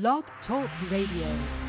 Blog Talk Radio.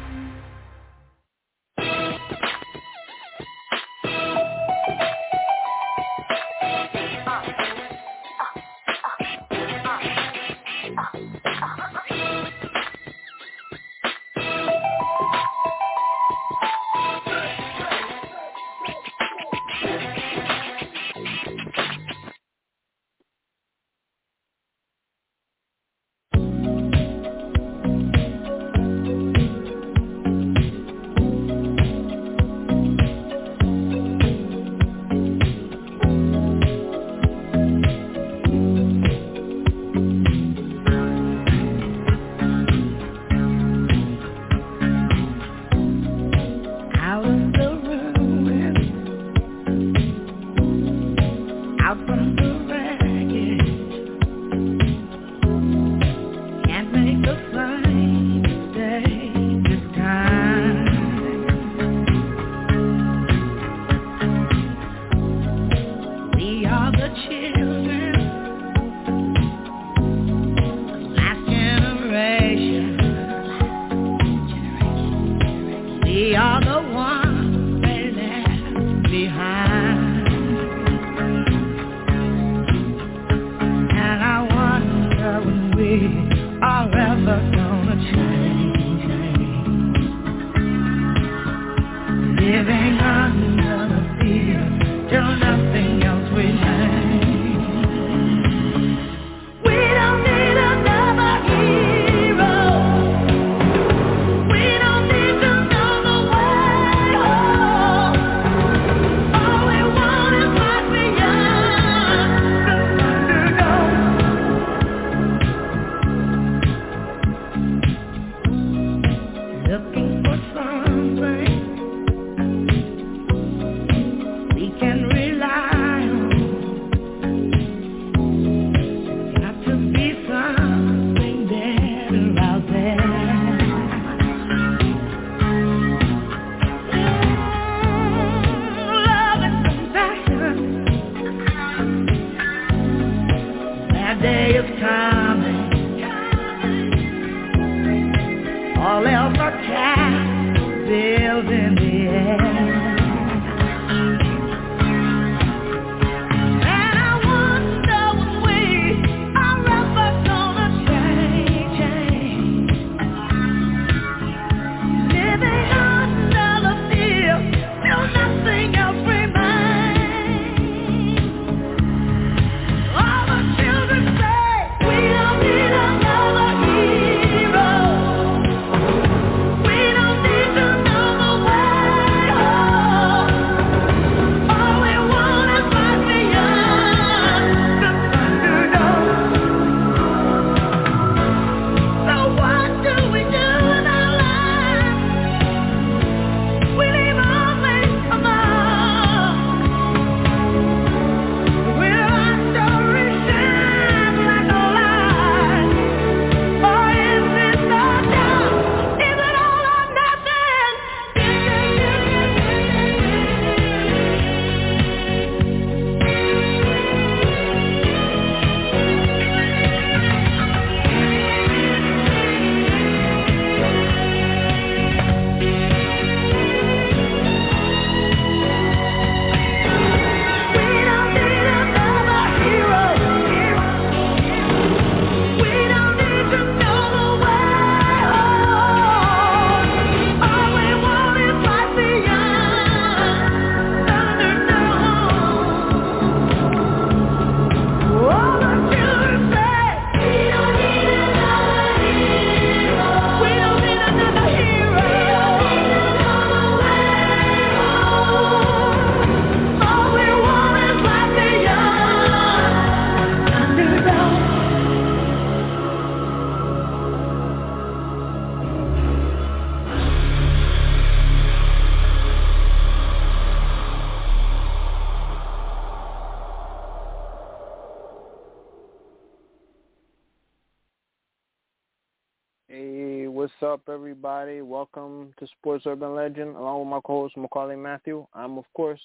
To Sports Urban Legend, along with my co-host Maccorley Mathieu. I'm, of course,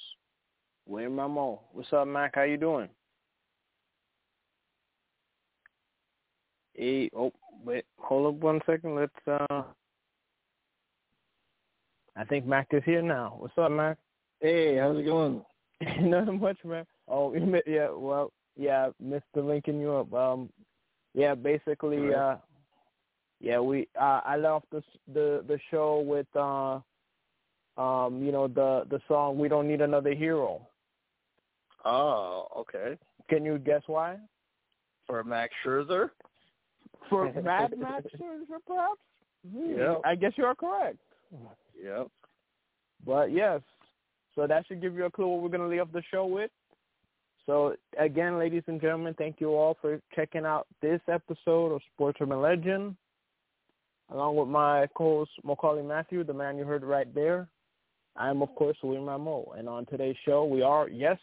William Rameau. What's up, Mac? How you doing? Hey, oh, wait, hold up one second. Let's. uh I think Mac is here now. What's up, Mac? Hey, how's it going? Nothing much, man. Oh, yeah. Well, yeah, Mr. Lincoln, you up? Um, yeah, basically, uh, yeah, we. Uh, I left the the the show with, uh, um, you know, the the song "We Don't Need Another Hero." Oh, okay. Can you guess why? For Max Scherzer? For Mad Max, Scherzer, perhaps. Hmm, Yeah. I guess you are correct. Yep. But yes, so that should give you a clue what we're going to leave off the show with. So again, ladies and gentlemen, thank you all for checking out this episode of Sports Urban Legend, along with my co-host Maccorley Mathieu, the man you heard right there. I am, of course, William Rameau, and on today's show, we are yes,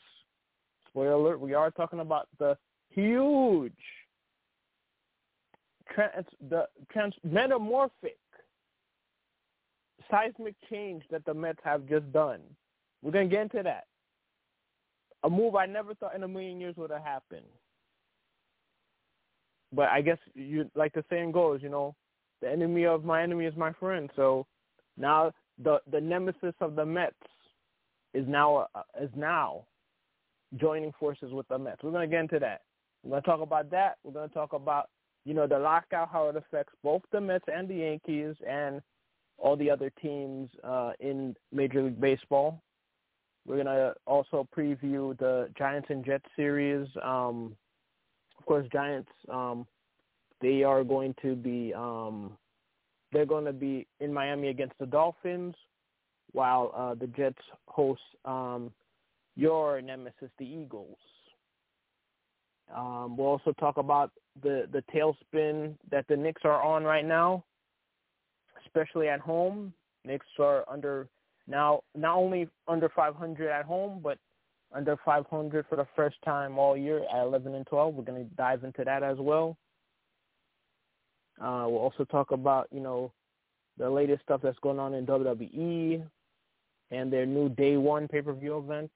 spoiler alert, we are talking about the huge trans the trans metamorphic seismic change that the Mets have just done. We're gonna get into that. A move I never thought in a million years would have happened. But I guess you like the saying goes, you know, the enemy of my enemy is my friend. So now the the nemesis of the Mets is now uh, is now joining forces with the Mets. We're gonna get into that. We're gonna talk about that. We're gonna talk about you know the lockout, how it affects both the Mets and the Yankees, and all the other teams uh, in Major League Baseball. We're gonna also preview the Giants and Jets series. Um, of course, Giants um, they are going to be um, they're going to be in Miami against the Dolphins, while uh, the Jets host um, your nemesis, the Eagles. Um, we'll also talk about the the tailspin that the Knicks are on right now especially at home. Knicks are under now not only under 500 at home, but under 500 for the first time all year at 11 and 12. We're going to dive into that as well. Uh, we'll also talk about you know the latest stuff that's going on in WWE and their new Day One pay per view event,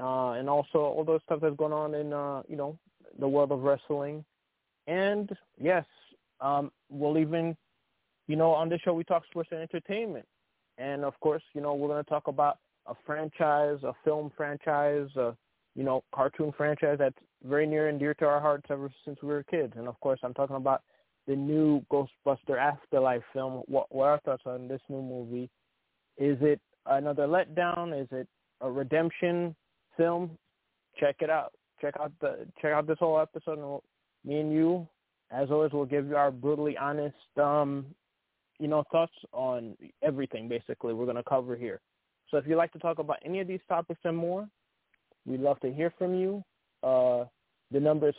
uh, and also all those stuff that's going on in uh, you know the world of wrestling. And yes, um, we'll even you know, on this show we talk sports and entertainment. And of course, you know, we're going to talk about a franchise, a film franchise, a, you know, cartoon franchise that's very near and dear to our hearts ever since we were kids. And of course, I'm talking about the new Ghostbuster Afterlife film. What, what are our thoughts on this new movie? Is it another letdown? Is it a redemption film? Check it out. Check out the check out this whole episode. And we'll, me and you, as always, we'll give you our brutally honest um, you know, thoughts on everything basically we're going to cover here. So if you'd like to talk about any of these topics and more, we'd love to hear from you. Uh, the number is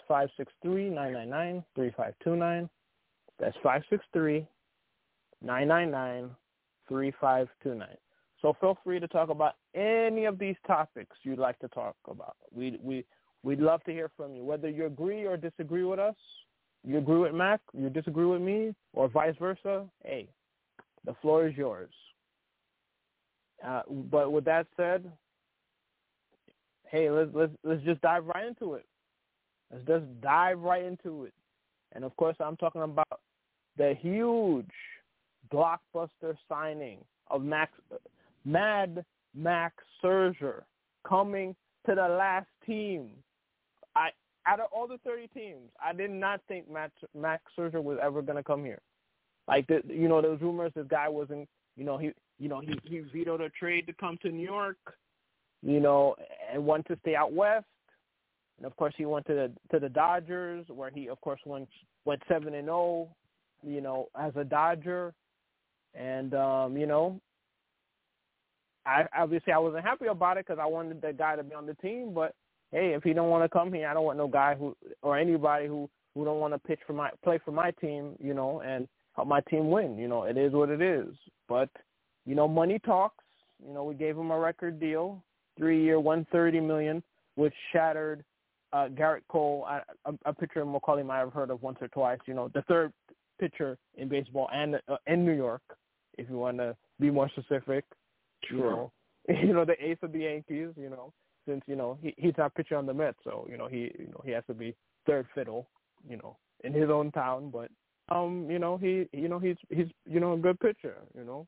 563-999-3529. That's 563-999-3529. So feel free to talk about any of these topics you'd like to talk about. We we we'd love to hear from you, whether you agree or disagree with us you agree with Mac, you disagree with me, or vice versa, hey, the floor is yours. Uh, but with that said, hey, let's let's let's just dive right into it. Let's just dive right into it. And of course, I'm talking about the huge blockbuster signing of Max, Mad Max Scherzer coming to the last team. I out of all the 30 teams, I did not think Max, Max Scherzer was ever going to come here. Like the, you know, those rumors this guy wasn't, you know, he, you know, he he vetoed a trade to come to New York, you know, and wanted to stay out west. And of course, he went to the to the Dodgers, where he, of course, went went seven and zero, you know, as a Dodger. And um, you know, I obviously I wasn't happy about it because I wanted the guy to be on the team, but hey, if he don't want to come here, I don't want no guy who or anybody who who don't want to pitch for my play for my team, you know, and help my team win. You know, it is what it is. But you know, money talks. You know, we gave him a record deal, three year, one thirty million, which shattered uh, Gerrit Cole. I, a, a pitcher Maccorley might have heard of once or twice. You know, the third pitcher in baseball and uh, in New York, if you want to be more specific. You Sure. know, you know the ace of the Yankees. You know, since you know he he's our pitcher on the Mets, so you know he you know he has to be third fiddle. You know, in his own town, but um, you know, he you know he's he's you know a good pitcher, you know.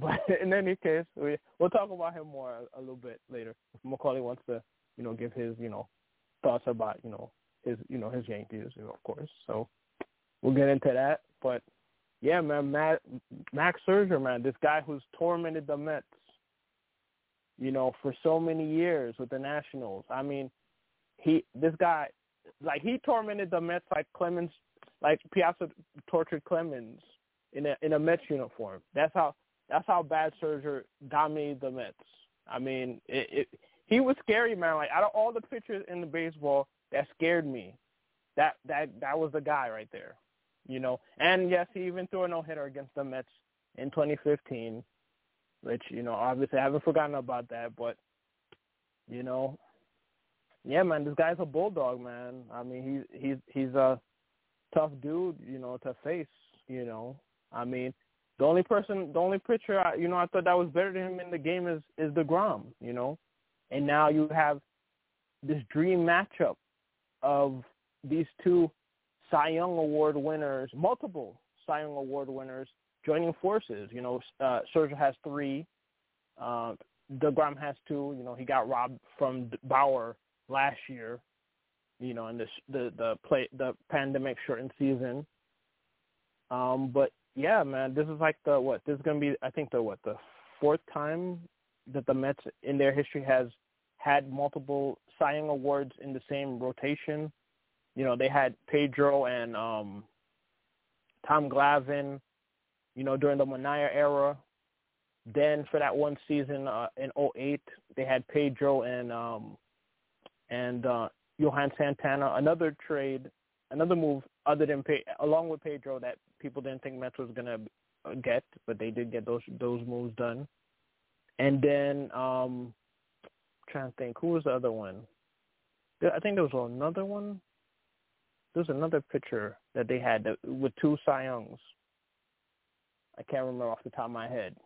But in any case, we we'll talk about him more a, a little bit later. If Maccorley wants to, you know, give his you know thoughts about you know his you know his Yankees, you know, of course. So we'll get into that. But yeah, man, Matt, Max Scherzer, man, this guy who's tormented the Mets, you know, for so many years with the Nationals. I mean, he this guy, like he tormented the Mets like Clemens, like Piazza tortured Clemens in a in a Mets uniform. That's how that's how bad Scherzer dominated the Mets. I mean, it, it he was scary, man. Like out of all the pitchers in the baseball, that scared me. That that that was the guy right there. You know, and yes, he even threw a no hitter against the Mets in 2015, which you know obviously I haven't forgotten about that. But you know, yeah, man, this guy's a bulldog, man. I mean, he's he's he's a tough dude, you know, to face. You know, I mean, the only person, the only pitcher, I, you know, I thought that was better than him in the game is is Degrom. You know, and now you have this dream matchup of these two Cy Young Award winners, multiple Cy Young Award winners joining forces. You know, uh, Scherzer has three. Uh, DeGrom has two. You know, he got robbed from Bauer last year. You know, in the the the play the pandemic shortened season. Um, but yeah, man, this is like the what? This is gonna be I think the what the fourth time that the Mets in their history has had multiple Cy Young awards in the same rotation. You know, they had Pedro and um Tom Glavine, you know, during the Minaya era. Then for that one season uh, in '08, they had Pedro and um and uh Johan Santana. Another trade, another move other than Pe- along with Pedro that people didn't think Mets was gonna get, but they did get those those moves done. And then um trying to think who was the other one. I think there was another one. There was another pitcher that they had that, with two Cy Youngs. I can't remember off the top of my head.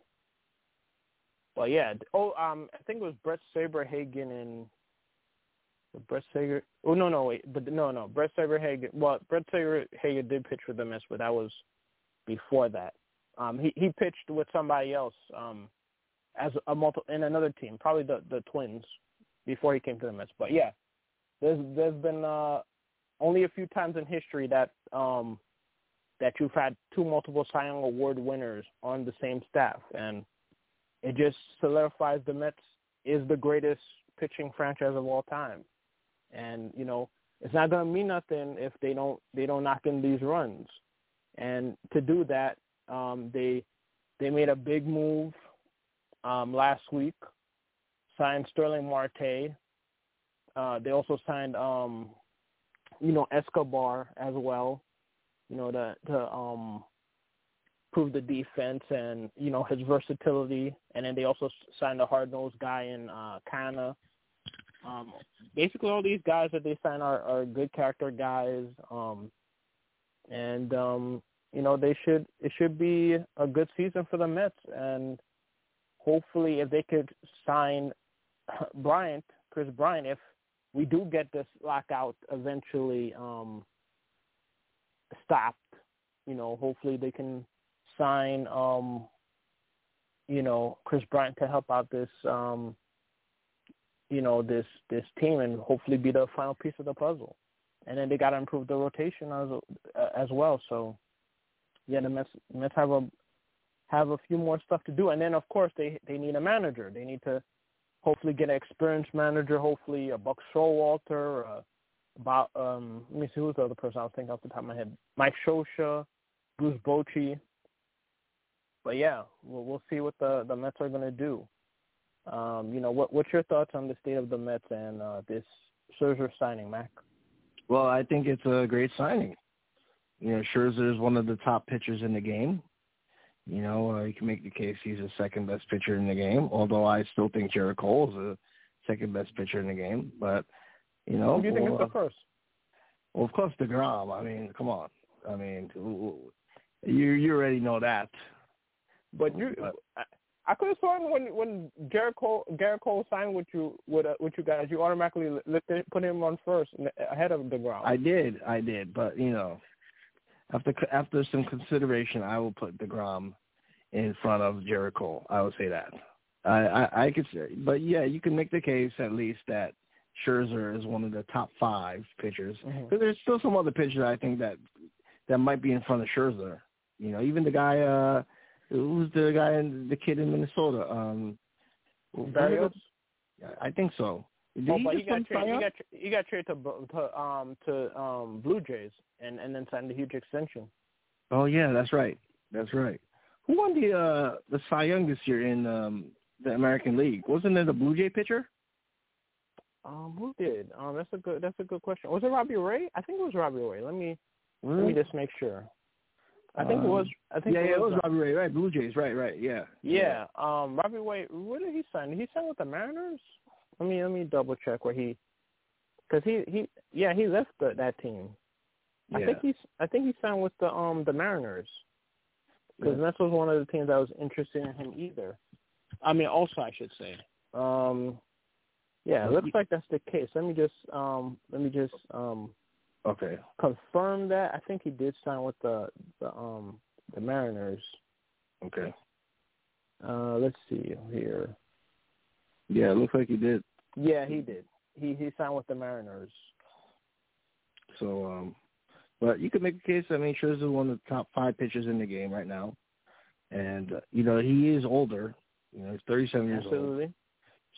But yeah, oh, um, I think it was Bret Saberhagen and Brett Saber. Oh no, no, wait, but no, no, Brett Saberhagen. Well, Bret Saberhagen did pitch for the Mets, but that was before that. Um, he he pitched with somebody else. Um, as a multi in another team, probably the the Twins, before he came to the Mets. But yeah, there's there's been uh, only a few times in history that um, that you've had two multiple Cy Young Award winners on the same staff, and it just solidifies the Mets is the greatest pitching franchise of all time. And you know, it's not going to mean nothing if they don't they don't knock in these runs. And to do that, um, they they made a big move um, last week, signed Sterling Marte. Uh, they also signed, um, you know, Escobar as well, you know, to, to um, prove the defense and, you know, his versatility. And then they also signed a hard-nosed guy in uh, Canha. Um, basically, all these guys that they sign are, are good character guys. Um, and, um, you know, they should it should be a good season for the Mets. And hopefully if they could sign Bryant, Kris Bryant, if we do get this lockout eventually um, stopped, you know, hopefully they can sign, um, you know, Kris Bryant to help out this, um, you know, this this team and hopefully be the final piece of the puzzle. And then they got to improve the rotation as uh, as well. So, yeah, the Mets Mets have a have a few more stuff to do. And then, of course, they they need a manager. They need to hopefully get an experienced manager. Hopefully, a Buck Showalter. Uh, about um, let me see who's the other person I was thinking off the top of my head. Mike Scioscia, Bruce Bochy. But yeah, we'll, we'll see what the the Mets are going to do. Um, you know, what what's your thoughts on the state of the Mets and uh, this Scherzer signing, Mac? Well, I think it's a great signing. You know, Scherzer is one of the top pitchers in the game. You know, uh, you can make the case he's the second best pitcher in the game, although I still think Gerrit Cole is the second best pitcher in the game. But, you know. Who do you think well, is the first? Well, of course, DeGrom. I mean, come on. I mean, you you already know that. But you, But- I, I could have sworn when when Gerrit Cole Gerrit Cole signed with you with uh, with you guys, you automatically lifted, put him on first ahead of Degrom. I did, I did, but you know, after after some consideration, I will put Degrom in front of Gerrit Cole. I would say that. I, I I could say, but yeah, you can make the case at least that Scherzer is one of the top five pitchers. Because there's still some other pitchers I think that that might be in front of Scherzer. You know, even the guy, uh who's the guy in the kid in Minnesota? Um, Berrios. I think so. Did Oh, but he got traded. He got tra- he got traded to to um to um Blue Jays and and then signed a huge extension. Oh yeah, that's right. That's right. Who won the uh the Cy Young this year in um the American League? Wasn't it a Blue Jay pitcher? Um, who did? Um, that's a good that's a good question. Was it Robbie Ray? I think it was Robbie Ray. Let me let me just make sure. I think it Um, was. I think yeah, it yeah, it was. was Robbie Ray, right? Blue Jays, right, right, yeah. Yeah. Um, Robbie Ray. Where did he sign? Did he sign with the Mariners? Let me let me double check where he. Because he he yeah he left the, that team. I think he's I think he signed with the um the Mariners. Because Yeah. that was one of the teams that was interested in him either. I mean, also I should say. Um, yeah, it looks like that's the case. Let me just um let me just um Okay. confirm that. I think he did sign with the the um the Mariners. Okay. Uh, let's see here. Yeah, it looks like he did. Yeah, he did. He he signed with the Mariners. So um but you could make a case, I mean Scherzer's one of the top five pitchers in the game right now. And uh, you know, he is older. You know, he's thirty seven years old. Absolutely.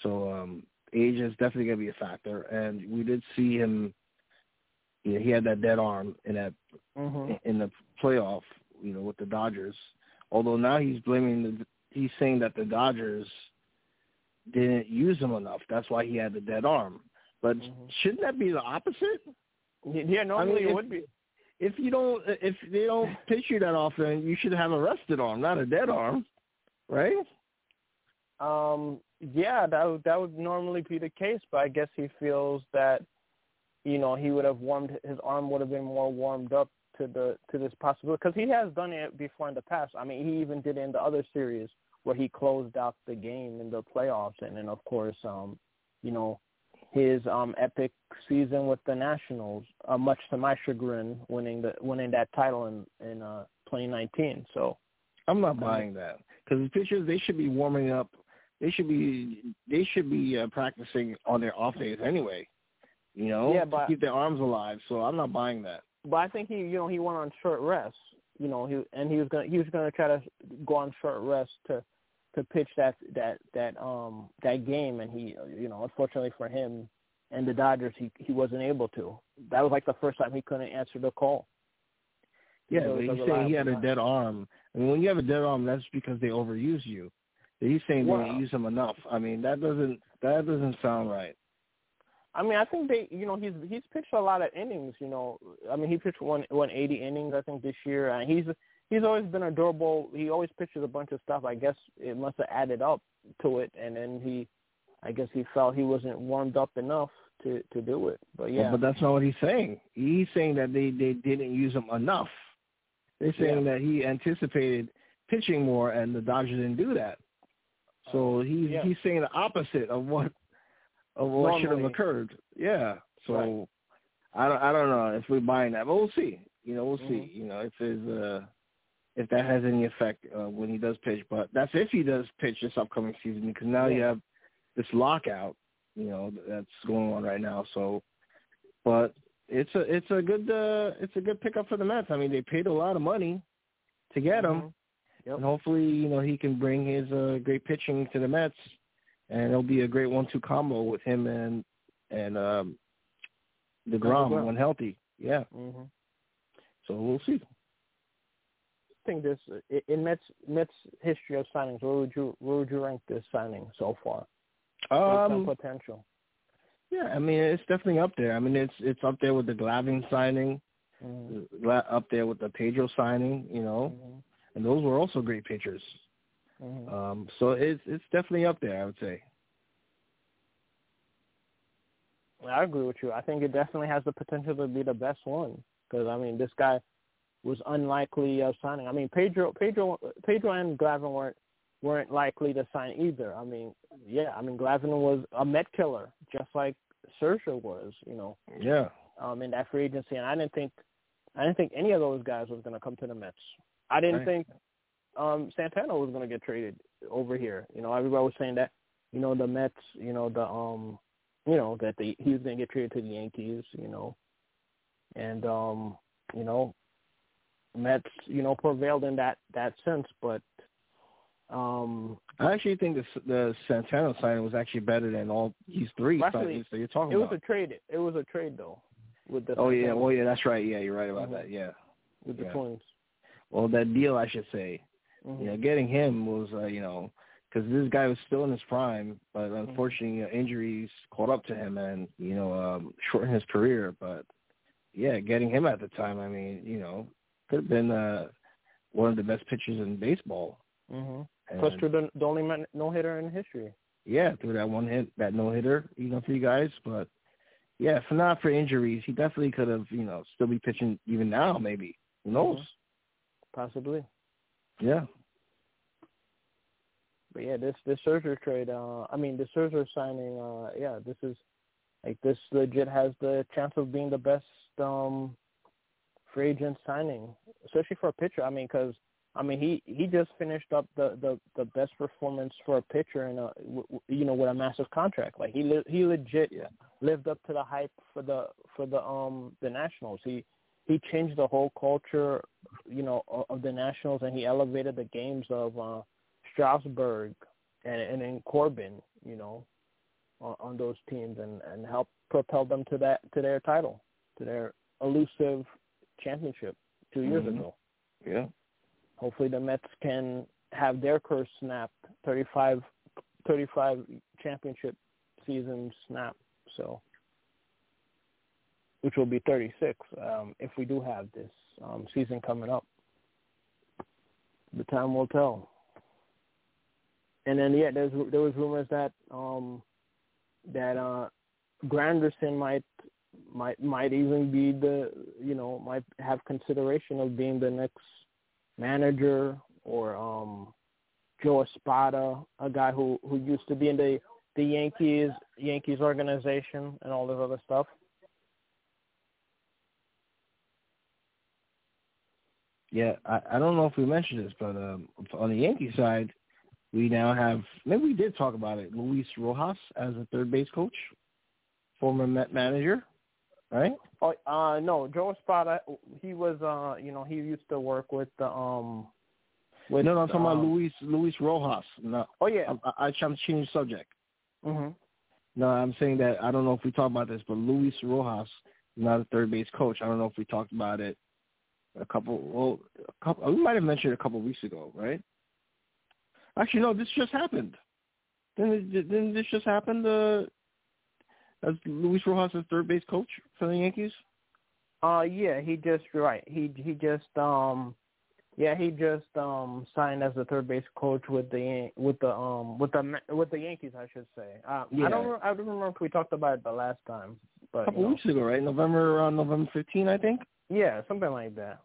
So um, age is definitely going to be a factor. And we did see him. You know, he had that dead arm in that hmm in the playoff. You know, with the Dodgers. Although now he's blaming the. He's saying that the Dodgers didn't use him enough. That's why he had the dead arm. But Mhm. shouldn't that be the opposite? Yeah, normally if- it would be. If you don't, if they don't pitch you that often, you should have a rested arm, not a dead arm, right? Um, yeah, that would, that would normally be the case, but I guess he feels that, you know, he would have warmed his arm would have been more warmed up to the to this possibility because he has done it before in the past. I mean, he even did it in the other series where he closed out the game in the playoffs, and then of course, um, you know, his um epic season with the Nationals, uh, much to my chagrin, winning the winning that title in in uh 2019. So. I'm not buying that because the pitchers they should be warming up. They should be they should be uh, practicing on their off days anyway. You know, Yeah, to but- keep their arms alive. So I'm not buying that. but I think he, you know, he went on short rest. You know, he and he was gonna he was gonna try to go on short rest to to pitch that that that um that game, and he, you know, unfortunately for him and the Dodgers, he he wasn't able to. That was like the first time he couldn't answer the call. Yeah, So he's saying he had a dead arm. I mean, when you have a dead arm, that's because they overuse you. He's saying they Well- didn't use him enough. I mean, that doesn't that doesn't sound right. I mean, I think they, you know, he's he's pitched a lot of innings. You know, I mean, he pitched one one eighty innings, I think, this year, and he's he's always been a durable. He always pitches a bunch of stuff. I guess it must have added up to it, and then he, I guess he felt he wasn't warmed up enough to to do it. But yeah, But that's not what he's saying. He's saying that they they didn't use him enough. They're saying that he anticipated pitching more, and the Dodgers didn't do that. So uh, he's yeah. he's saying the opposite of what of what should have occurred. Yeah. So Right. I don't I don't know if we're buying that, but we'll see. You know, we'll Mhm. see. You know, if there's uh if that has any effect uh, when he does pitch. But that's if he does pitch this upcoming season because now you have this lockout. You know that's going on right now. So, but it's a it's a good uh, it's a good pickup for the Mets. I mean, they paid a lot of money to get him, Mhm. Yep. and hopefully, you know, he can bring his uh, great pitching to the Mets, and it'll be a great one-two combo with him and and um, Degrom Degrom. when healthy. Yeah, Mhm. so we'll see. I think this in Mets Mets history of signings. Where would you where would you rank this signing so far? Um, potential. yeah, I mean, it's definitely up there. I mean, it's it's up there with the Glavine signing, Mhm. up there with the Pedro signing. You know, Mhm. and those were also great pitchers. Mhm. Um, so it's it's definitely up there. I would say. I agree with you. I think it definitely has the potential to be the best one because I mean this guy was unlikely of signing. I mean Pedro, Pedro, Pedro and Glavine weren't weren't likely to sign either. I mean, yeah, I mean Glavine was a Met killer, just like Scherzer was, you know, Yeah. um, in that free agency, and I didn't think, I didn't think any of those guys was going to come to the Mets. I didn't Right. think um, Santana was going to get traded over here. You know, everybody was saying that, you know, the Mets, you know, the um, you know, that the he was going to get traded to the Yankees, you know, and um, you know, Mets, you know, prevailed in that that sense, but um, I actually think the the Santana signing was actually better than all these three signings that you're talking it was a trade. It was a trade though, with the oh yeah, well yeah, that's right. Yeah, you're right about Mhm. that. Yeah. with the yeah. Twins. Well, that deal, I should say. Mhm. You know, getting him was, uh, you know, because this guy was still in his prime, but Mm-hmm. unfortunately, uh, injuries caught up to him and you know um, shortened his career. But yeah, getting him at the time, I mean, you know, could have been uh, one of the best pitchers in baseball. Mhm. And, Plus, to the, the only no hitter in history. yeah, through that one hit, that no hitter, you know, for you guys. But yeah, if not for injuries, he definitely could have, you know, still be pitching even now, maybe. Who knows? Mhm. Possibly. Yeah. But yeah, this this Scherzer trade, uh, I mean, the Scherzer signing, uh, yeah, this is like this legit has the chance of being the best um free agent signing, especially for a pitcher. I mean, because I mean he he just finished up the the the best performance for a pitcher in a w- w- you know with a massive contract. Like he li- he legit Yeah. lived up to the hype for the for the um the Nationals. He he changed the whole culture, you know, of, the Nationals, and he elevated the games of uh Strasburg and and in Corbin, you know, on, on those teams, and and helped propel them to that to their title, to their elusive championship two years Mhm. ago. Yeah. Hopefully, the Mets can have their curse snapped, 35, 35 championship seasons snapped. So, which will be 36 um, if we do have this um, season coming up. The time will tell. And then yeah, there was rumors that um, that uh, Granderson might might might even be the you know might have consideration of being the next manager or um Joe Espada, a guy who who used to be in the the Yankees Yankees organization and all this other stuff. Yeah, I, I don't know if we mentioned this, but um, on the Yankee side, we now have maybe we did talk about it. Luis Rojas as a third base coach, former Met manager, right? Oh, uh, no, Joe Espada. He was, uh, you know, he used to work with the, um, with. no, no, I'm talking about um, Luis Luis Rojas. No, Oh yeah. I, I, I'm changing subject. hmm No, I'm saying that I don't know if we talked about this, but Luis Rojas is not a third base coach. I don't know if we talked about it a couple. Well, a couple. We might have mentioned a couple of weeks ago, right? Actually, no. This just happened. Didn't it- didn't this just happen? Uh, as Luis Rojas is third base coach for the Yankees. Uh, yeah, he just right. He he just um, yeah, he just um signed as the third base coach with the with the um with the with the Yankees, I should say. Uh, Yeah. I don't I don't remember if we talked about it the last time, but A couple you know, weeks ago, right? November around November 15, I think. Yeah, something like that.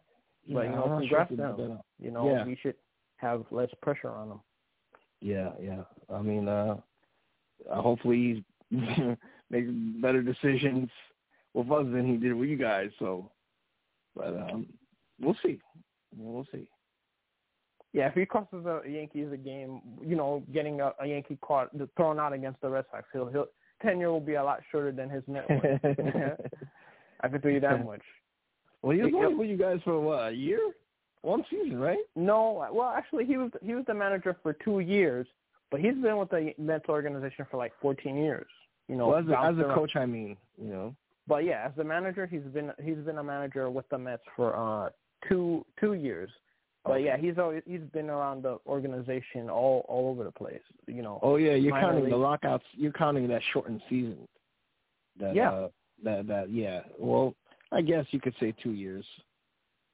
But Yeah, you know, I'm sure we them. You know, Yeah. we should have less pressure on them. Yeah, yeah. I mean, uh, uh hopefully he makes better decisions with us than he did with you guys. So, but um, we'll see. We'll see. Yeah, if he costs the Yankees a game, you know, getting a, a Yankee caught thrown out against the Red Sox, he'll he'll tenure will be a lot shorter than his net worth. I can tell you that much. Well, he was only with you guys for what a year, one season, right? No, well, actually, he was he was the manager for two years, but he's been with the Mets organization for like 14 years. You know, well, as a, as a coach, I mean, you know. But yeah, as the manager, he's been he's been a manager with the Mets for uh two two years. But Okay. yeah, he's always he's been around the organization all all over the place. You know. Oh yeah, you're counting the lockouts. You're counting that shortened season. That, Yeah. Uh, that that yeah. Well, I guess you could say two years.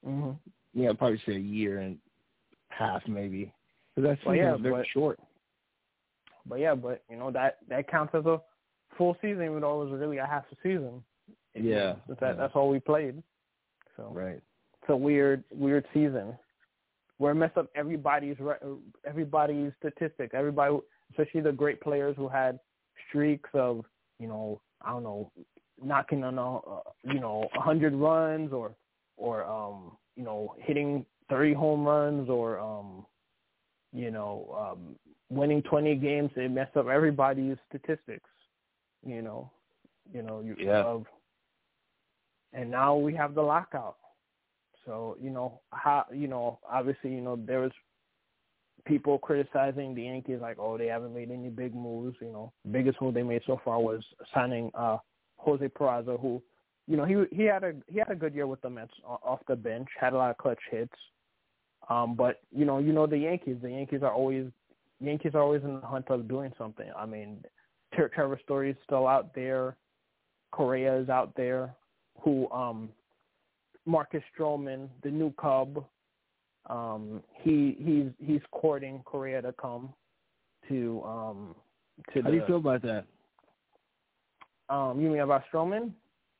hmm Yeah, I'd probably say a year and half maybe. Because that season yeah, very but- short. But yeah, but you know that that counts as a full season, even though it was really a half a season. Yeah. That yeah. that's all we played. So Right. it's a weird weird season. where it messed up everybody's everybody's statistics. Everybody, especially the great players who had streaks of you know I don't know knocking on a uh, you know a hundred runs or or um you know hitting thirty home runs or um you know um winning twenty games. they mess up everybody's statistics. You know, you know you Yeah. of and now we have the lockout. So you know how you know obviously you know there was people criticizing the Yankees like oh they haven't made any big moves. You know biggest move they made so far was signing uh Jose Peraza who you know he he had a he had a good year with the Mets off the bench had a lot of clutch hits. Um, but you know you know the Yankees the Yankees are always Yankees are always in the hunt of doing something. I mean Trevor Story is still out there. Correa is out there. Who um Marcus Stroman, the new Cub, um, he he's he's courting Correa to come to um to How the do you feel about that? Um you mean about Stroman?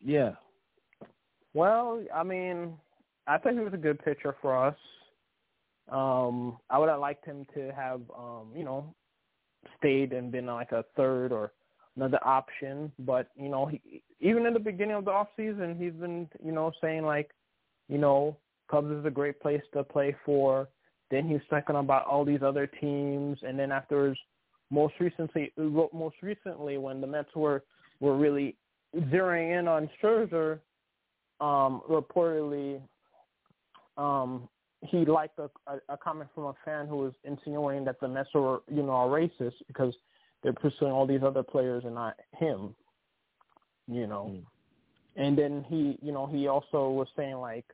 Yeah. Well, I mean, I think he was a good pitcher for us. Um, I would have liked him to have, um, you know, stayed and been like a third or another option. But you know, he, even in the beginning of the off season, he's been, you know, saying like, you know, Cubs is a great place to play for. Then he was talking about all these other teams, and then afterwards, most recently, most recently when the Mets were were really zeroing in on Scherzer, um, reportedly, um, he liked a, a, a comment from a fan who was insinuating that the Mets were, you know, are racist because they're pursuing all these other players and not him. You know, Mm. and then he, you know, he also was saying like,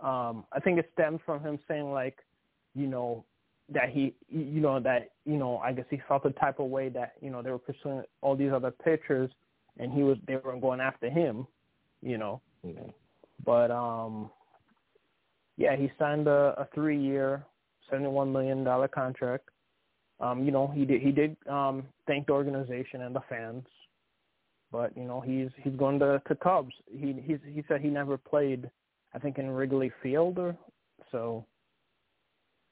um, I think it stemmed from him saying like, you know, that he, you know, that you know, I guess he felt the type of way that you know they were pursuing all these other pitchers, and he was they were going after him, you know. Okay. But um, yeah, he signed a, a three-year, seventy-one million dollar contract. Um, you know, he did he did um thank the organization and the fans, but you know he's he's going to to Cubs. He he's he said he never played, I think in Wrigley Field or so.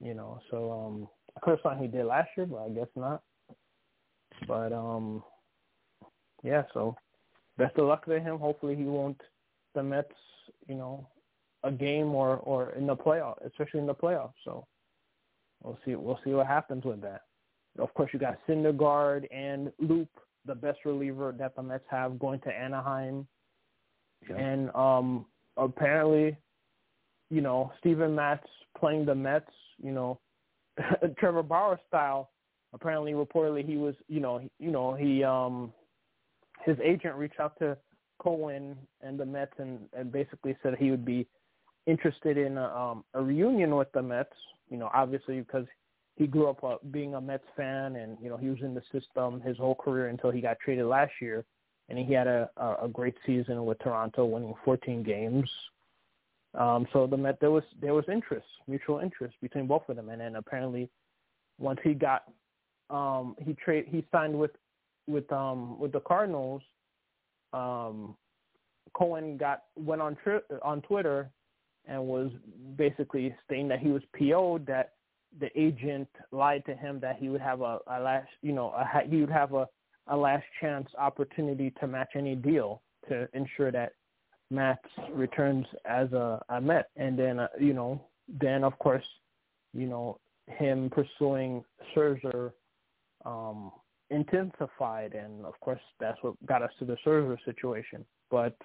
You know, so um, I could have thought he did last year, but I guess not. But um, yeah, so best of luck to him. Hopefully he won't the Mets, you know, a game or or in the playoff, especially in the playoffs. So we'll see we'll see what happens with that. Of course, you got Syndergaard and Loup, the best reliever that the Mets have, going to Anaheim, Yeah. and um apparently, you know, Steven Matz playing the Mets, you know, Trevor Bauer style. Apparently, reportedly, he was, you know, you know, he um his agent reached out to Cohen and the Mets and, and basically said he would be interested in a, um, a reunion with the Mets. You know, obviously because he grew up uh, being a Mets fan and you know he was in the system his whole career until he got traded last year, and he had a a, a great season with Toronto, winning 14 games. Um, so the Met there was there was interest, mutual interest between both of them, and then apparently once he got um, he trade he signed with with um with the Cardinals um, Cohen got went on tri- on Twitter and was basically stating that he was PO'd that the agent lied to him that he would have a, a last you know a, he would have a, a last chance opportunity to match any deal to ensure that Matt returns as a, a Met. And then uh, you know then of course you know him pursuing Scherzer um intensified. And of course that's what got us to the Scherzer situation. But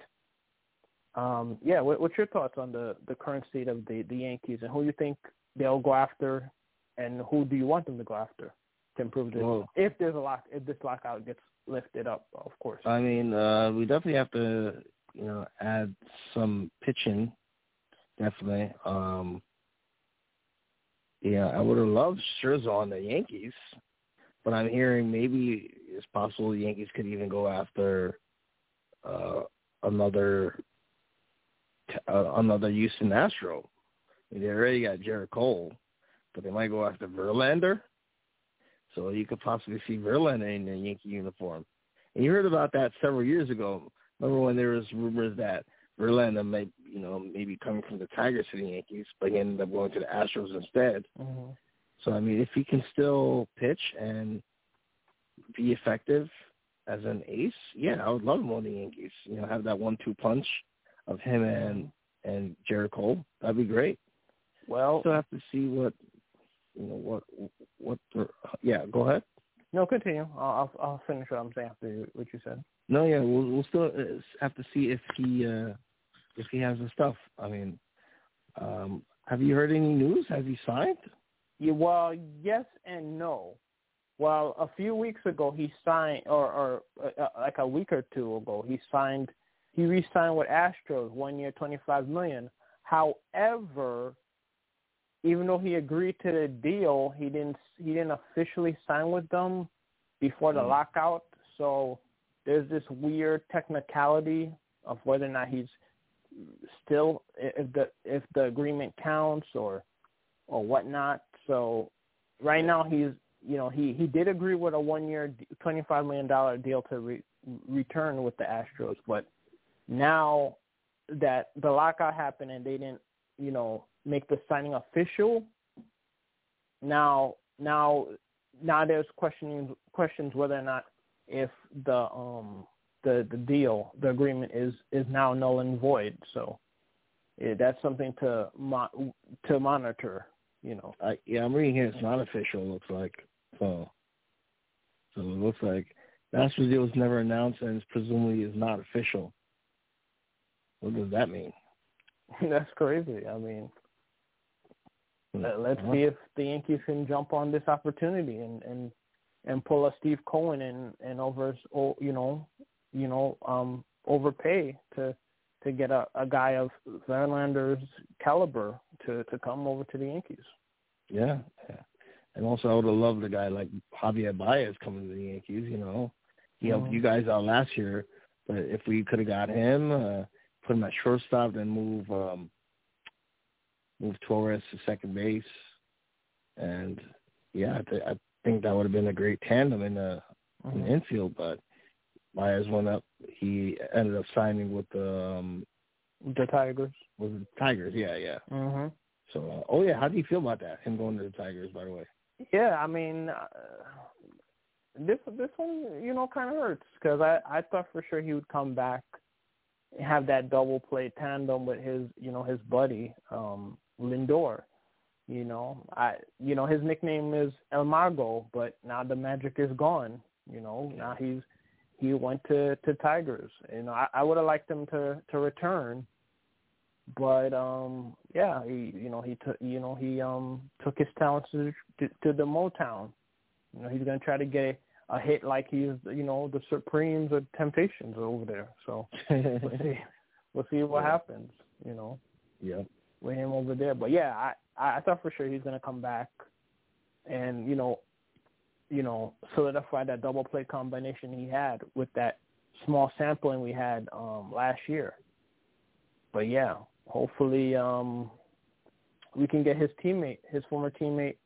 um yeah, what, what's your thoughts on the the current state of the the Yankees? And who you think they'll go after? And who do you want them to go after to improve this? Well- if there's a lock if this lockout gets lifted up, of course. I mean, uh, we definitely have to, you know, add some pitching. Definitely. Um, yeah, I would have loved Scherzer on the Yankees, but I'm hearing maybe it's possible the Yankees could even go after uh, another uh, another Houston Astro. I mean, they already got Gerrit Cole, but they might go after Verlander. So you could possibly see Verlander in a Yankee uniform. And you heard about that several years ago. Remember when there was rumors that Verlander may you know maybe coming from the Tigers to the Yankees, but he ended up going to the Astros instead. hmm So I mean, if he can still pitch and be effective as an ace, yeah, I would love him on the Yankees. You know, have that one-two punch of him and and Gerrit Cole. That'd be great. Well, Still have to see what you know what what. The, yeah, go ahead. no, continue. I'll, I'll I'll finish what I'm saying after what you said. No, yeah, we'll we'll still uh, have to see if he uh if he has the stuff. I mean, um have you heard any news? Has he signed? Yeah, well, yes and no. Well, a few weeks ago he signed, or, or uh, like a week or two ago, he signed. He re-signed with Astros, one year, twenty-five million. However, even though he agreed to the deal, he didn't. He didn't officially sign with them before the Mm. lockout. So there's this weird technicality of whether or not he's still if the if the agreement counts or or whatnot. So right now he's you know he he did agree with a one year twenty five million dollar deal to re, return with the Astros, but now that the lockout happened and they didn't you know make the signing official, now now now there's questioning questions whether or not if the um the the deal the agreement is is now null and void. So yeah, that's something to mo- to monitor. You know. I yeah, I'm reading here. It's not official. It looks like so. So it looks like Astros deal was never announced and it's presumably is not official. What does that mean? That's crazy. I mean, let- let's see if the Yankees can jump on this opportunity and and and pull a Steve Cohen and and over you know you know um overpay to to get a, a guy of Verlander's caliber to to come over to the Yankees. Yeah, yeah. And also, I would have loved a guy like Javier Baez coming to the Yankees. You know, he helped Mhm. you guys out last year, but if we could have got him, uh, put him at shortstop, then move um, move Torres to second base, and yeah, I, th- I think that would have been a great tandem in the, in the infield. But Baez went up. He ended up signing with the um, The Tigers. with the Tigers. Yeah, yeah. Mhm. So, uh, oh yeah, how do you feel about that? Him going to the Tigers, by the way. Yeah, I mean, uh, this this one, you know, kind of hurts because I I thought for sure he would come back, have that double play tandem with his you know his buddy um Lindor. You know, I you know his nickname is El Mago, but now the magic is gone. You know, now he's he went to to Tigers. You know, I, I would have liked him to to return, but um yeah, he you know he took you know he um took his talents to, to to the Motown. You know, he's gonna try to get a hit like he's you know the Supremes or Temptations over there. So we'll see we'll see what Yeah. happens. You know Yep. With him over there. But yeah, I I thought for sure he's gonna come back, and you know, you know, solidify that double play combination he had with that small sampling we had um last year. But yeah, hopefully um we can get his teammate, his former teammate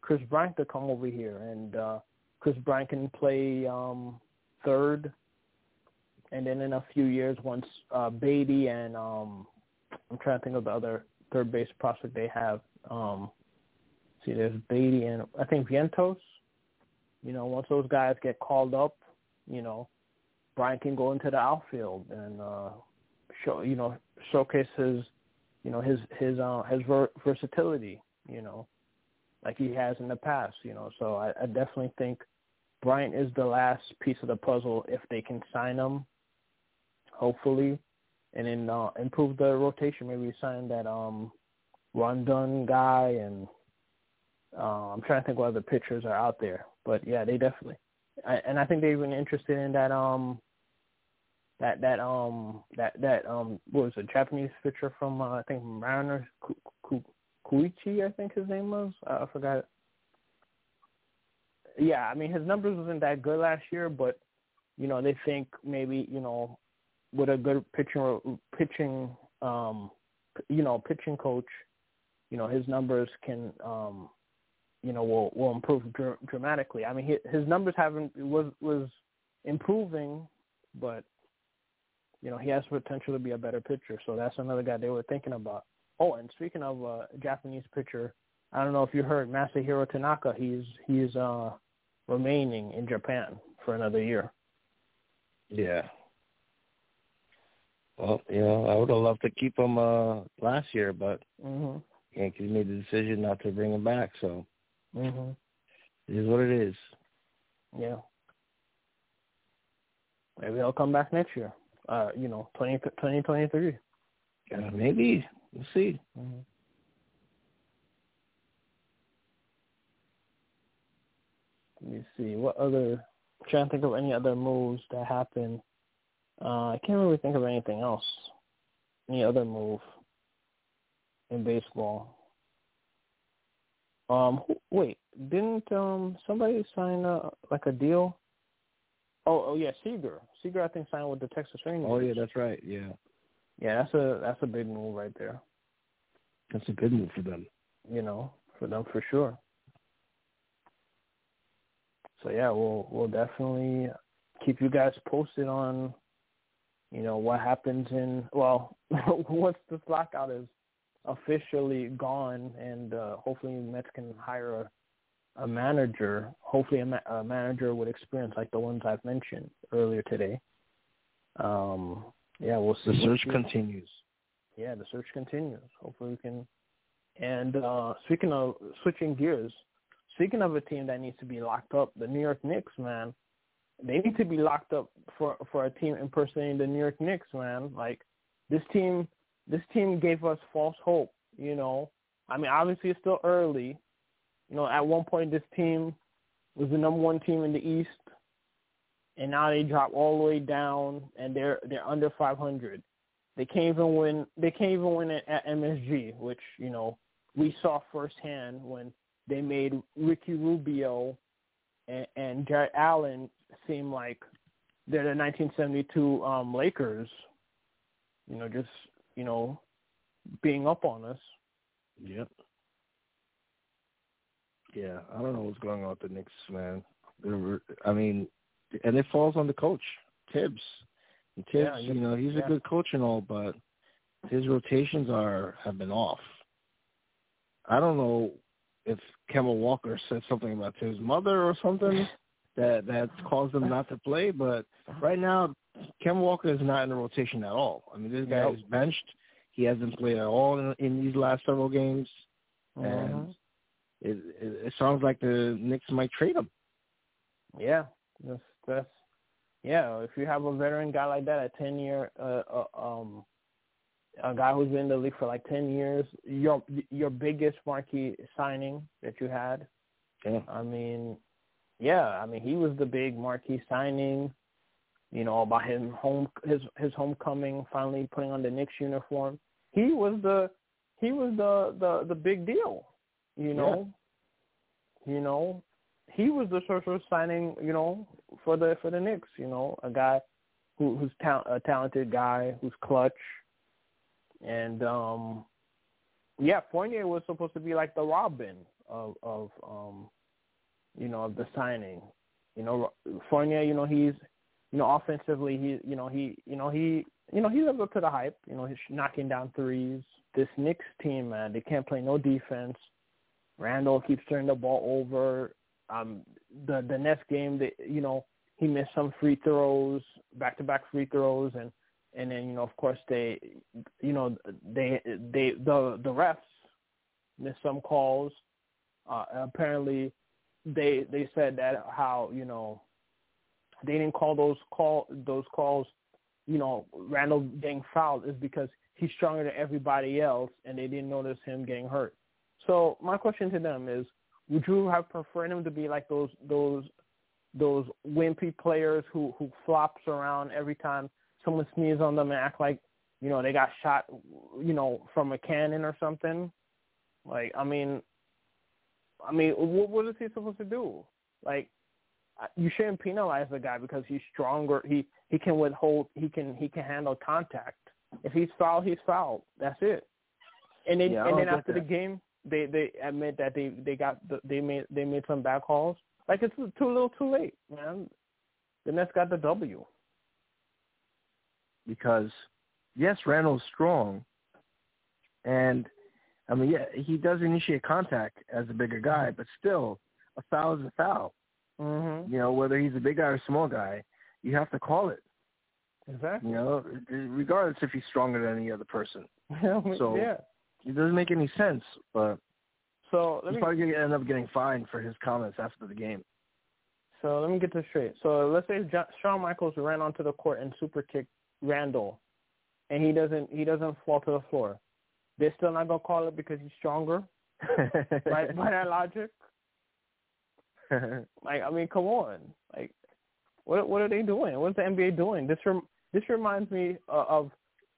Kris Bryant to come over here and uh Kris Bryant can play um third and then in a few years once uh Baty and um I'm trying to think of the other third base prospect they have. Um, see, there's Baty and I think Vientos. You know, once those guys get called up, you know, Brian can go into the outfield and uh, show, you know, showcase his, you know, his his uh, his ver- versatility. You know, like he has in the past. You know, so I, I definitely think Bryant is the last piece of the puzzle if they can sign him. Hopefully, and then uh, improve the rotation. Maybe sign that um Rondon guy, and uh, I'm trying to think what other pitchers are out there. But yeah, they definitely, I, and I think they're even interested in that um that that um that that um what was it Japanese pitcher from uh, I think Mariners Ku, Ku, Kuichi I think his name was uh, I forgot. Yeah, I mean his numbers wasn't that good last year, but you know they think maybe you know with a good pitching pitching um you know pitching coach you know his numbers can um you know will will improve dr- dramatically i mean his, his numbers haven't was was improving but you know, he has potential to be a better pitcher. So that's another guy they were thinking about. Oh, and speaking of uh, Japanese pitcher, I don't know if you heard Masahiro Tanaka. He's he's uh, remaining in Japan for another year. Yeah. Well, you know, I would have loved to keep him uh last year, but hmm Yankees made the decision not to bring him back, so hmm it is what it is. Yeah. Maybe he'll come back next year. Uh, you know, twenty twenty twenty three. Uh, maybe we'll see. Mm-hmm. Let me see what other. I'm trying to think of any other moves that happened. Uh, I can't really think of anything else. Any other move in baseball? Um, who, wait, didn't um somebody sign a, like a deal? Oh, oh yeah, Seager. Seager, I think signed with the Texas Rangers. Oh yeah, that's right. Yeah, yeah, that's a that's a big move right there. that's a good move for them. you know, for them for sure. So yeah, we'll we'll definitely keep you guys posted on, you know, what happens in well, once this lockout is officially gone, and uh, hopefully Mets can hire a, a manager, hopefully a, ma- a manager with experience like the ones I've mentioned earlier today. Um, yeah, we'll see. The we'll search see. continues. yeah, the search continues. Hopefully we can. And uh, speaking of switching gears, speaking of a team that needs to be locked up, the New York Knicks, man, they need to be locked up for for a team impersonating the New York Knicks, man. Like this team, this team gave us false hope. You know, I mean, obviously it's still early. You know, at one point this team was the number one team in the East, and now they drop all the way down, and they're they're under 500. They can't even win. They can't even win at, at MSG, which you know we saw firsthand when they made Ricky Rubio and, and Jarrett Allen seem like they're the 1972 um, Lakers. You know, just you know, being up on us. Yep. Yeah, I don't know what's going on with the Knicks, man. They're, I mean, and it falls on the coach, Thibs. And Thibs, Yeah, you know, he's yeah. a good coach and all, but his rotations are have been off. I don't know if Kemba Walker said something about Thibs' mother or something that that caused him not to play, but right now Kemba Walker is not in the rotation at all. I mean, this guy Nope. is benched. He hasn't played at all in, in these last several games, Mhm. and it, it, it sounds like the Knicks might trade him. Yeah, that's that's yeah. If you have a veteran guy like that, a ten year, uh, uh, um, a guy who's been in the league for like ten years, your your biggest marquee signing that you had. Yeah. I mean, yeah, I mean he was the big marquee signing. You know about him home his his homecoming, finally putting on the Knicks uniform. He was the he was the the the big deal. You know, you know, he was the social signing, you know, for the for the Knicks. You know, a guy who who's ta- a talented guy who's clutch, and um, yeah, Fournier was supposed to be like the Robin of of um, you know, of the signing. You know, Fournier, you know, he's you know offensively, he you know he you know he you know he lives up to the hype. You know, he's knocking down threes. This Knicks team, man, they can't play no defense. Randle keeps turning the ball over. Um, the the next game, they, you know, he missed some free throws, back to back free throws, and and then you know, of course, they, you know, they they the the refs missed some calls. Uh, apparently, they they said that how you know they didn't call those call those calls. You know, Randle getting fouled is because he's stronger than everybody else, and they didn't notice him getting hurt. So my question to them is, would you have preferred him to be like those those those wimpy players who who flops around every time someone sneezes on them and act like you know they got shot you know from a cannon or something? Like I mean, I mean, what what is he supposed to do? Like you shouldn't penalize the guy because he's stronger. He he can withhold. He can he can handle contact. If he's fouled, he's fouled. That's it. And then Yeah, and then after the game, they they admit that they they got the, they made they made some bad calls. Like it's too little, too late, man. The Nets got the W. because yes, Randle's strong, and I mean, yeah, he does initiate contact as a bigger guy, but still, a foul is a foul. Mhm. You know, whether he's a big guy or a small guy, you have to call it. Exactly. You know, regardless if he's stronger than any other person. So- yeah. It doesn't make any sense, but So let he's me probably going to end up getting fined for his comments after the game. so let me get this straight. So let's say Shawn Michaels ran onto the court and super kicked Randle, and he doesn't he doesn't fall to the floor. They're still not gonna call it because he's stronger, right? By that logic, like I mean, come on, like what what are they doing? What's the NBA doing? This rem- this reminds me uh, of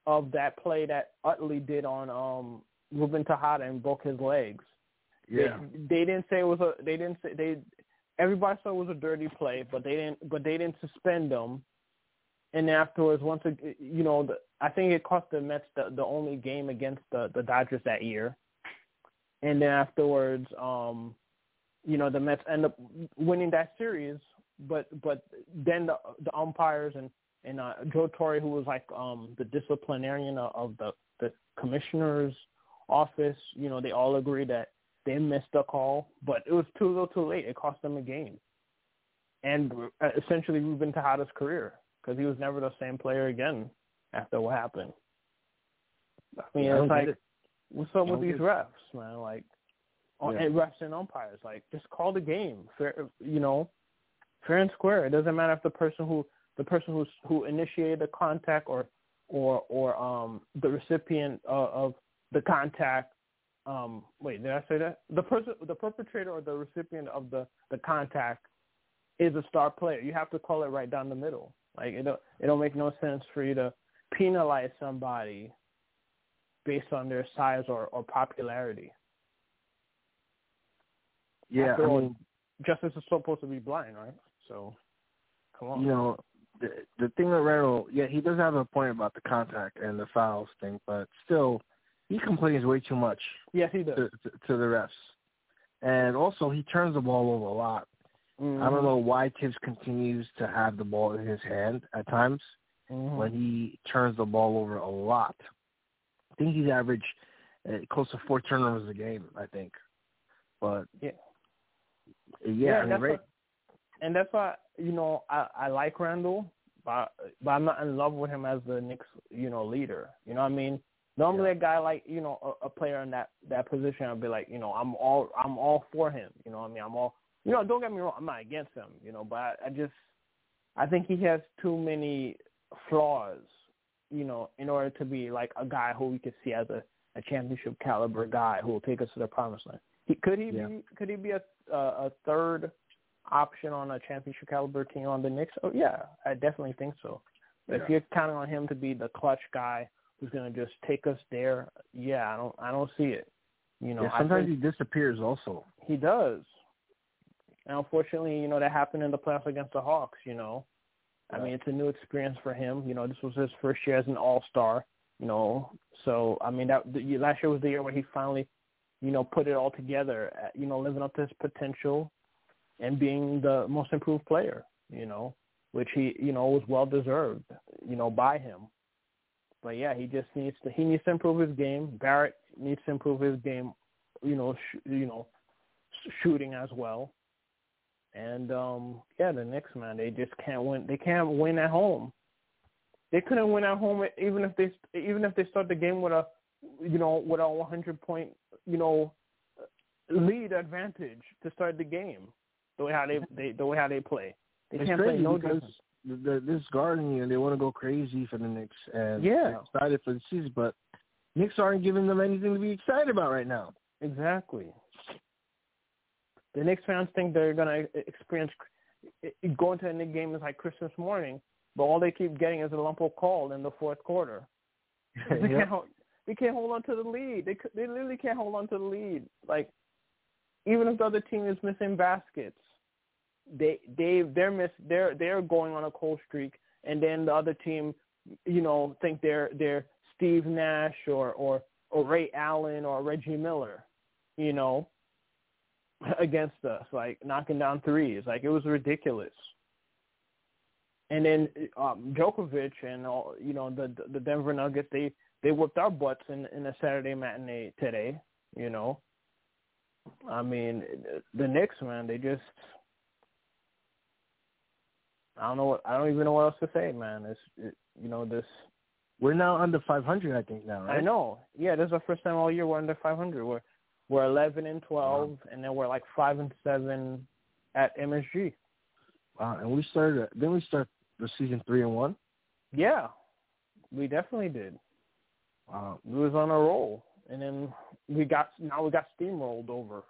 of that play that Utley did on um Ruben Tejada and broke his legs. yeah. They, they didn't say it was a. They didn't say they. Everybody said it was a dirty play, but they didn't. But they didn't suspend them. And afterwards, once a, you know, the, I think it cost the Mets the, the only game against the the Dodgers that year. And then afterwards, um, you know, the Mets end up winning that series. But but then the the umpires and and uh, Joe Torre, who was like um the disciplinarian of, the the commissioner's office, you know, they all agreed that they missed the call, but it was too little, too late. It cost them a game, and uh, essentially Ruben Tejada's career because he was never the same player again after what happened. I mean, I it's like, it. what's up with these refs, man? Like, on, Yeah. and refs and umpires, like, just call the game, fair, you know, fair and square. It doesn't matter if the person who the person who's who initiated the contact or or or um the recipient of, of the contact um wait did i say that the person the perpetrator or the recipient of the the contact is a star player you have to call it right down the middle like it don't it don't make no sense for you to penalize somebody based on their size or or popularity. Yeah, After I all, mean, justice is supposed to be blind right? So come on. You know, the the thing with Randle, yeah, he does have a point about the contact and the fouls thing, but still, he complains way too much yes he does. to, to, to the refs, and also he turns the ball over a lot. I Mm-hmm. don't know why Thibs continues to have the ball in his hand at times Mhm. when he turns the ball over a lot. I think he's averaged uh, close to four turnovers a game. I think, but Yeah. yeah, I mean, that's right. what- and that's why you know I I like Randle, but but I'm not in love with him as the Knicks you know leader. You know what I mean? Normally a guy like you know a, a player in that that position, I'd be like you know I'm all I'm all for him. You know what I mean? I'm all you know. Don't get me wrong, I'm not against him. You know, but I, I just I think he has too many flaws. You know, in order to be like a guy who we could see as a a championship caliber guy who will take us to the promised land. He, could he Yeah. be could he be a a, third option on a championship caliber team on the Knicks? Oh yeah, I definitely think so. Yeah. if you're counting on him to be the clutch guy who's going to just take us there, yeah, I don't I don't see it. You know, yeah, sometimes he disappears. Also, he does. And unfortunately, you know, that happened in the playoffs against the Hawks, you know. I mean, it's a new experience for him. You know, this was his first year as an all-star, you know. So, I mean, that the, last year was the year where he finally, you know, put it all together, uh, you know, living up to his potential and being the most improved player, you know, which he, you know, was well deserved, you know, by him. But yeah, he just needs to he needs to improve his game. Barrett needs to improve his game, you know, sh- you know, sh- shooting as well. And um yeah, the Knicks man, they just can't win. They can't win at home. They couldn't win at home even if they even if they start the game with a you know with a 100 point you know lead advantage to start the game. The way how they, they the way how they play, they it's can't play no because the, this garden, you know, they want to go crazy for the Knicks and Yeah. excited for the season, but Knicks aren't giving them anything to be excited about right now. Exactly. The Knicks fans think they're gonna experience going to a Knicks game is like Christmas morning, but all they keep getting is a lump of coal in the fourth quarter. They can't hold, they can't hold on to the lead. They they literally can't hold on to the lead. Like even if the other team is missing baskets, they they they're miss they're they're going on a cold streak, and then the other team, you know, think they're they're Steve Nash or or or Ray Allen or Reggie Miller, you know, against us, like knocking down threes. Like it was ridiculous. and then um, Jokic and all, you know the the Denver Nuggets they they whipped our butts in in a Saturday matinee today. You know, I mean the Knicks man they just I don't know what I don't even know what else to say man. It's it, you know this We're now under 500, I think now, right? I know yeah this is our first time all year we're under 500 we're we're 11 and 12 and then we're like five and seven at MSG. Wow, and we started. Then we start the season three and one. Yeah, we definitely did. Wow. We was on a roll, and then we got now we got steamrolled over.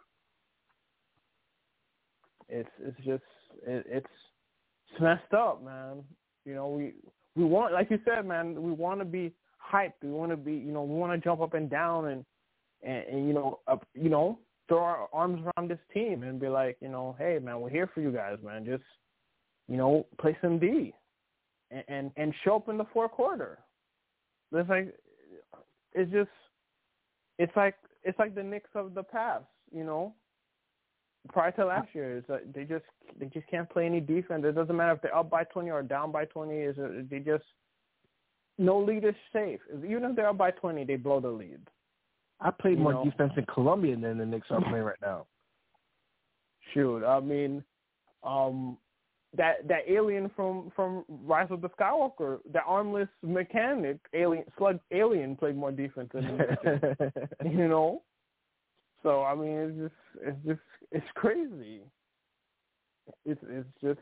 It's it's just it, it's it's messed up, man. You know we we want like you said, man. We want to be hyped. We want to be you know we want to jump up and down and and, and you know up you know throw our arms around this team and be like you know hey man we're here for you guys man just you know play some D and and, and show up in the fourth quarter. It's like it's just it's like it's like the Knicks of the past, you know. Prior to last year, it's like they just they just can't play any defense. It doesn't matter if they're up by twenty or down by twenty. Is uh, they just no lead is safe. Even if they're up by twenty, they blow the lead. I played You more know. defense in Colombia than the Knicks are playing right now. Shoot, I mean, um, that that alien from from Rise of the Skywalker, the armless mechanic alien slug alien played more defense than you know. So I mean, it's just it's just it's crazy. It's it's just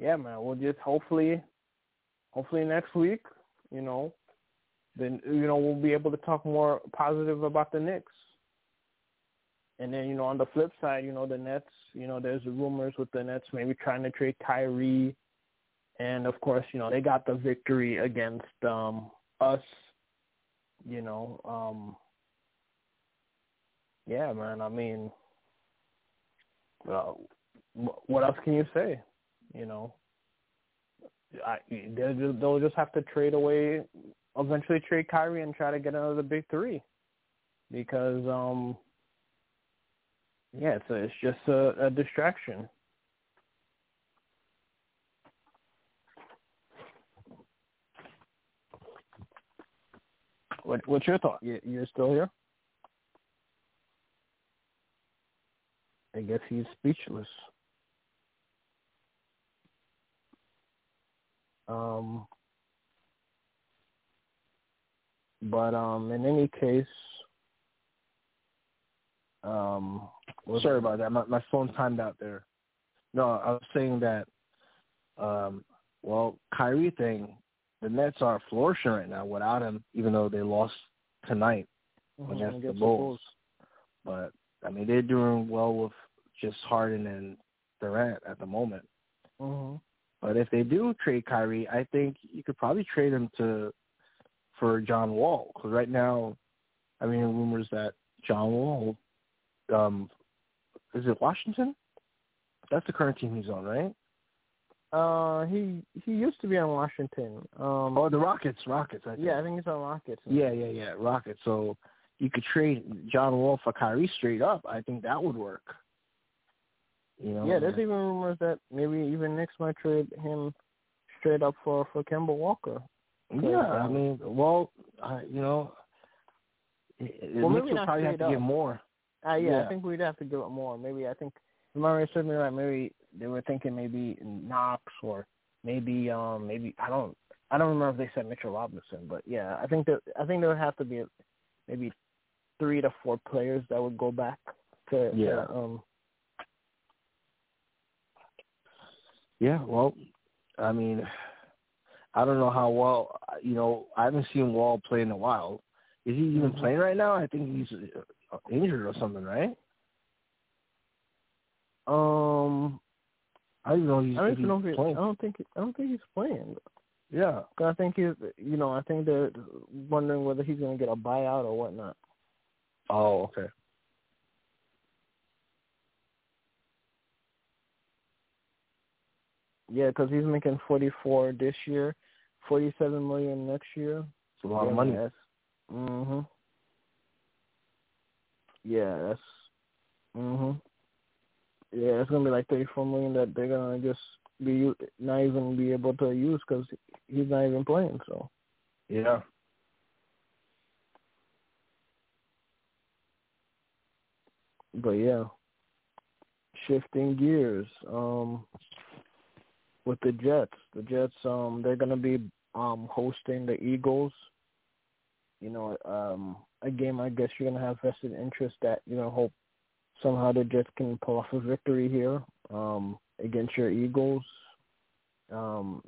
yeah, man. We'll just hopefully hopefully next week, you know, then you know we'll be able to talk more positive about the Knicks. And then you know on the flip side, you know the Nets, you know there's rumors with the Nets maybe trying to trade Kyrie, and of course you know they got the victory against um us, you know. um yeah, man. I mean, wh- what else can you say? You know, I, just, they'll just have to trade away, eventually trade Kyrie and try to get another big three, because um, yeah, it's it's just a, a distraction. What, what's your thought? You, you're still here? I guess he's speechless. Um, but um, in any case, um, what- Sorry about that. My my phone timed out there. No, I was saying that. Um, well, Kyrie thing, the Nets are flourishing right now without him, even though they lost tonight Mhm, against the against Bulls. But I mean, they're doing well with just Harden and Durant at the moment. Mhm. But if they do trade Kyrie, I think you could probably trade him to for John Wall because right now, I mean, rumors that John Wall, um, is it Washington? That's the current team he's on, right? Uh, he he used to be on Washington. Um, Oh, the Rockets, Rockets. I think. yeah, I think he's on Rockets. yeah, yeah, yeah, Rockets. So you could trade John Wall for Kyrie straight up. I think that would work. You know, Yeah, there's even rumors that maybe even Knicks might trade him straight up for for Kemba Walker. Yeah, I mean, well, I, you know, Well, Knicks maybe probably have to get up. more. Uh, yeah, Yeah. I think we'd have to give it more. Maybe I think if memory serves me right, maybe they were thinking maybe Knox or maybe um maybe I don't I don't remember if they said Mitchell Robinson, but yeah, I think that I think there would have to be maybe three to four players that would go back to Yeah. to, um Yeah, well, I mean, I don't know how well. You know, I haven't seen Wall play in a while. Is he even Mhm. playing right now? I think he's uh, injured or something, right? um I don't know he's, I don't know he's I don't think I don't think he's playing. Yeah, I think he's you know I think they're wondering whether he's going to get a buyout or whatnot. Oh, okay. Yeah, because he's making forty four this year, forty seven million next year. It's a lot yeah, of money. That's, mhm. Yeah, that's. Mhm. Yeah, it's gonna be like thirty four million that they're gonna just be u- not even be able to use because he's not even playing. So Yeah. but yeah, shifting gears. Um, with the Jets, the Jets, um, they're gonna be um hosting the Eagles. You know, um, a game I guess you're gonna have vested interest that you know hope somehow the Jets can pull off a victory here um, against your Eagles. Um,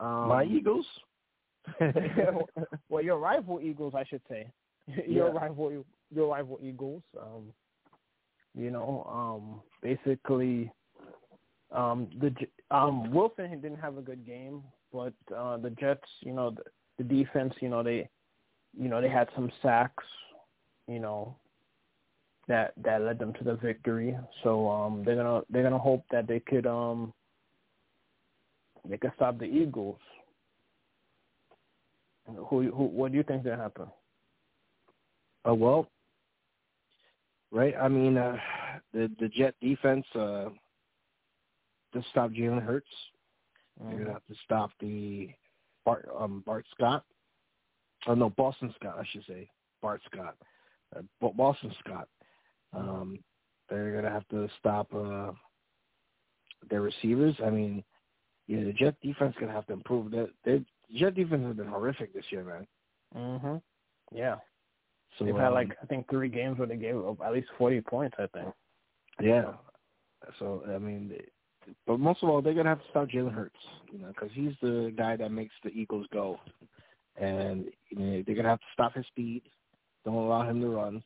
um, My Eagles. well, your rival Eagles, I should say. your Yeah. rival, your rival Eagles. Um, you know, um, basically, um, the J- um, Wilson didn't have a good game, but uh, the Jets, you know, the, the defense, you know, they, you know, they had some sacks, you know, that that led them to the victory. So um, they're gonna they're gonna hope that they could um, they could stop the Eagles. Who, who what do you think gonna happen? Uh, well, right. I mean, uh, the the Jet defense uh, to stop Jalen Hurts. They're gonna have to stop the Bart um, Bart Scott. Oh no, Boston Scott, I should say. Bart Scott, uh, Boston Scott. Um, they're gonna have to stop uh, their receivers. I mean, yeah, the Jet defense gonna have to improve. That their Jet defense has been horrific this year, man. Mhm. Yeah. So They've had um, like I think three games where they gave up at least forty points. I think. Yeah. So I mean, but most of all, they're gonna have to stop Jalen Hurts, you know, because he's the guy that makes the Eagles go, and you know, they're gonna have to stop his speed. Don't allow him to run,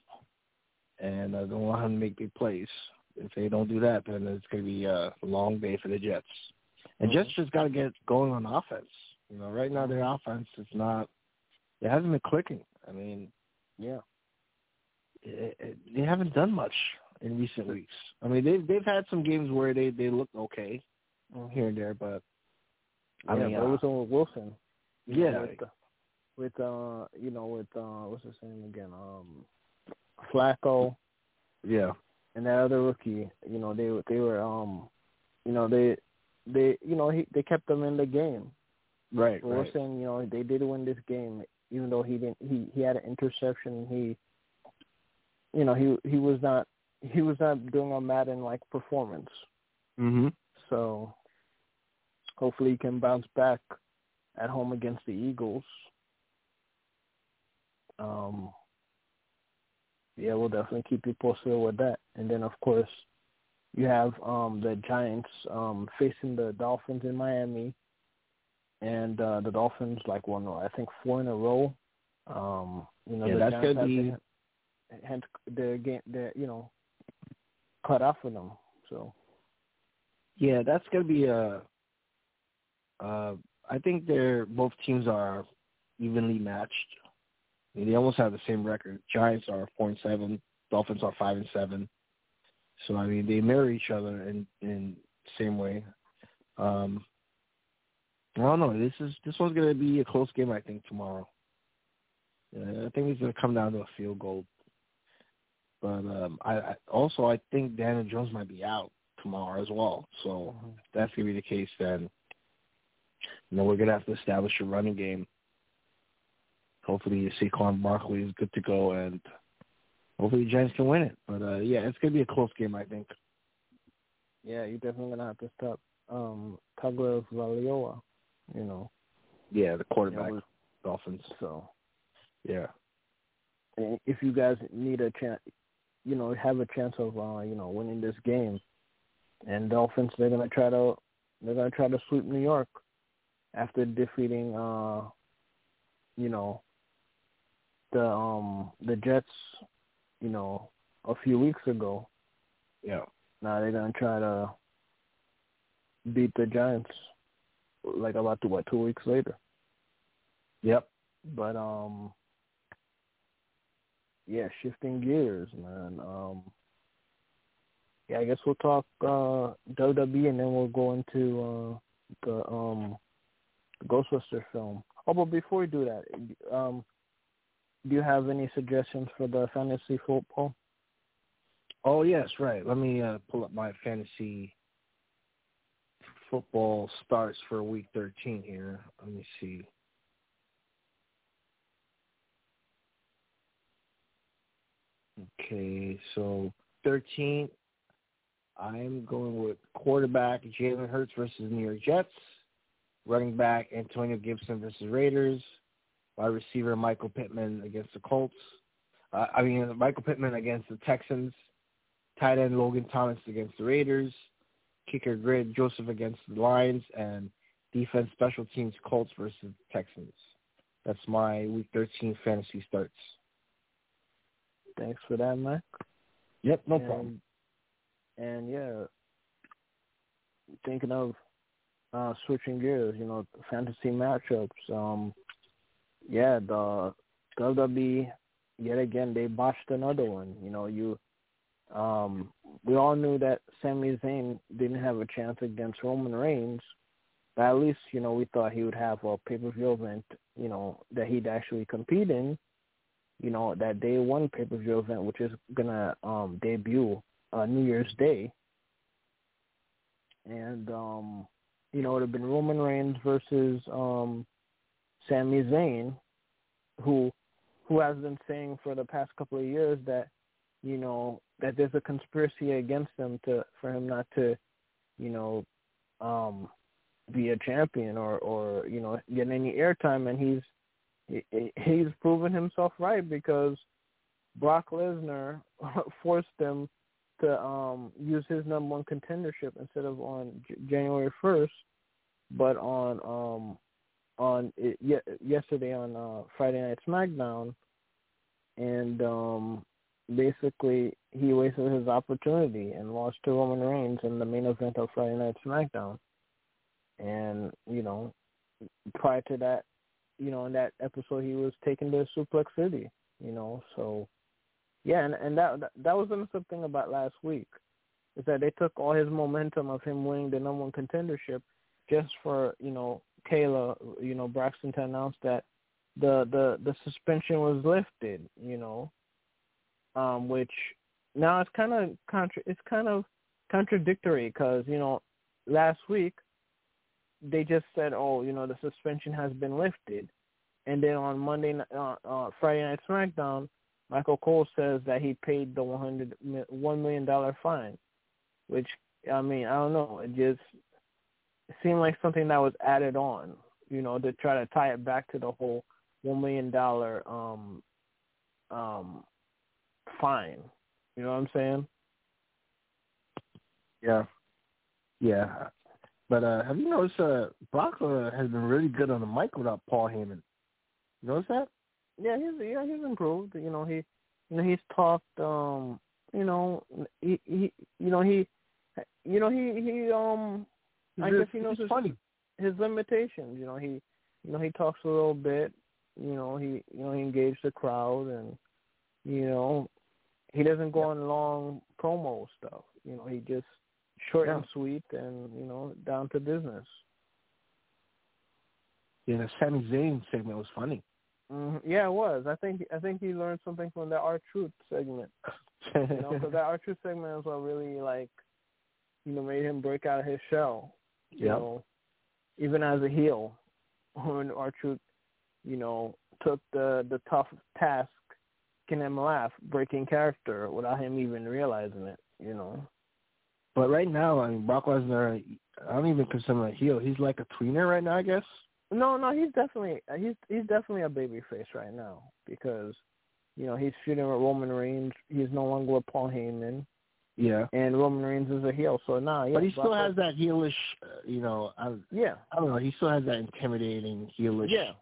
and uh, don't allow him to make big plays. If they don't do that, then it's gonna be a long day for the Jets. And Jets just got to get going on offense. You know, right now their offense is not. It hasn't been clicking. I mean, Yeah. it, it, they haven't done much in recent weeks. I mean, they've they've had some games where they they look okay here and there, but I yeah, mean, but it uh, was on with Wilson. know, yeah, With, with uh, you know, with uh, what's his name again? Um, Flacco yeah, and that other rookie. You know, they they were um, you know, they they you know he they kept them in the game. right, But right. you know they did win this game, even though he didn't. He he had an interception. He, you know, he he was not he was not doing a Madden like performance. Mhm. So hopefully he can bounce back at home against the Eagles. Um, yeah, we'll definitely keep you posted with that. And then of course you have um the Giants um facing the Dolphins in Miami. And uh the Dolphins like won I think four in a row. Um you know Yeah, the that's Giants gonna be- hands their game their you know cut off for them. So Yeah, that's gonna be a. Uh, I think they're both teams are evenly matched. I mean, they almost have the same record. Giants are four and seven. Dolphins are five and seven. So I mean, they mirror each other in in same way. Um, I don't know. This is this one's gonna be a close game. I think tomorrow. Uh, I think it's gonna come down to a field goal. But um, I, I also I think Daniel Jones might be out tomorrow as well. So if that's gonna be the case, then you know we're gonna have to establish a running game. Hopefully, Saquon Barkley is good to go, and hopefully the Giants can win it. But uh, yeah, it's gonna be a close game, I think. yeah, you're definitely gonna have to stop um Tagovailoa, you know. Yeah, the quarterback, Dolphins. So Yeah, and if you guys need a chance, you know, have a chance of uh, you know winning this game, and Dolphins they're gonna try to they're gonna try to sweep New York after defeating uh, you know, the um the Jets, you know, a few weeks ago. yeah, Now they're gonna try to beat the Giants like about two what two weeks later. yep. But um yeah, shifting gears, man. Um yeah, I guess we'll talk uh WWE and then we'll go into uh the um Ghostbuster film. Oh but before we do that, um do you have any suggestions for the fantasy football? Oh yes, right. Let me uh, pull up my fantasy football starts for week 13 here. Let me see. Okay, so 13, I'm going with quarterback Jalen Hurts versus New York Jets, running back Antonio Gibson versus Raiders, wide receiver Michael Pittman against the Colts. Uh, I mean, Michael Pittman against the Texans, tight end Logan Thomas against the Raiders, kicker Greg Joseph against the Lions, and defense special teams Colts versus Texans. That's my Week 13 fantasy starts. Thanks for that, Mike. Yep, no and, problem. And yeah, thinking of uh switching gears, you know, fantasy matchups. Um, yeah, the WWE yet again they botched another one. You know, you um we all knew that Sami Zayn didn't have a chance against Roman Reigns, but at least you know we thought he would have a pay per view event, you know, that he'd actually compete in. You know, that day one pay per view event, which is gonna um debut uh, New Year's Day, and um you know it would have been Roman Reigns versus um Sami Zayn, who who has been saying for the past couple of years that you know that there's a conspiracy against him to for him not to you know um be a champion or or you know get any airtime. And he's he, he's proven himself right because Brock Lesnar forced him to um use his number one contendership instead of on J- January 1st but on um on it, ye- yesterday on uh Friday Night SmackDown and um basically he wasted his opportunity and lost to Roman Reigns in the main event of Friday Night SmackDown. And, you know, prior to that, you know, in that episode he was taken to Suplex City, you know, so yeah, and, and that that was another thing about last week is that they took all his momentum of him winning the number one contendership just for, you know, Kayla, you know, Braxton to announce that the the the suspension was lifted, you know, um, which now it's kind of contra- it's kind of contradictory because you know last week they just said, oh, you know, the suspension has been lifted, and then on Monday, uh, uh, Friday Night SmackDown, Michael Cole says that he paid the one hundred one million dollar fine, which I mean I don't know, it just seemed like something that was added on, you know, to try to tie it back to the whole one million dollar um um fine. You know what I'm saying? Yeah, yeah. But uh, have you noticed uh, Brock uh, has been really good on the mic without Paul Heyman? You notice that? Yeah, he's yeah he's improved. You know he, you know he's talked. Um, you know he he you know he, you know he he um. I guess he knows his, funny. his limitations. You know he, you know he talks a little bit. You know he you know he engaged the crowd and, you know, he doesn't go on long promo stuff. You know he just short and sweet and you know down to business. Yeah, the Sami Zayn segment was funny. hmm Yeah, it was. I think I think he learned something from that R Truth segment. You know, because that R Truth segment is what really like, you know, made him break out of his shell. You Yeah. know, even as a heel, when R Truth, you know, took the the tough task, making him laugh, breaking character without him even realizing it. You know. But right now, I mean, Brock Lesnar, I don't even consider him a heel. He's like a tweener right now, I guess. No, no, he's definitely he's he's definitely a baby face right now because, you know, he's feuding with Roman Reigns. He's no longer with Paul Heyman, Yeah. and Roman Reigns is a heel. So now, yeah, but he Brock still has that heelish, uh, you know, I, Yeah, I don't know. He still has that intimidating heelish yeah,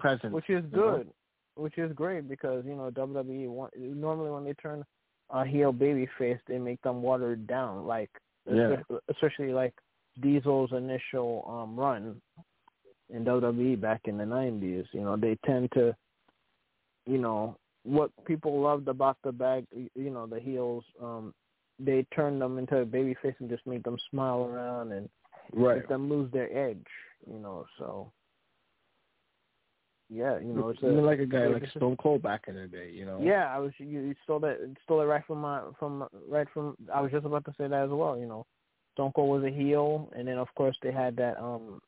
presence. which is you know? good, which is great because you know WWE want, normally when they turn a heel baby face, they make them watered down, like Yeah. especially, like Diesel's initial um run in WWE back in the nineties. You know, they tend to, you know, what people loved about the bag, you know, the heels, um, they turn them into a baby face and just make them smile around and Right. make them lose their edge. You know, so yeah, you know, it's a, like a guy like Stone Cold back in the day, you know. yeah, I was you, you stole that stole it right from my from right from I was just about to say that as well, you know. Stone Cold was a heel, and then of course they had that um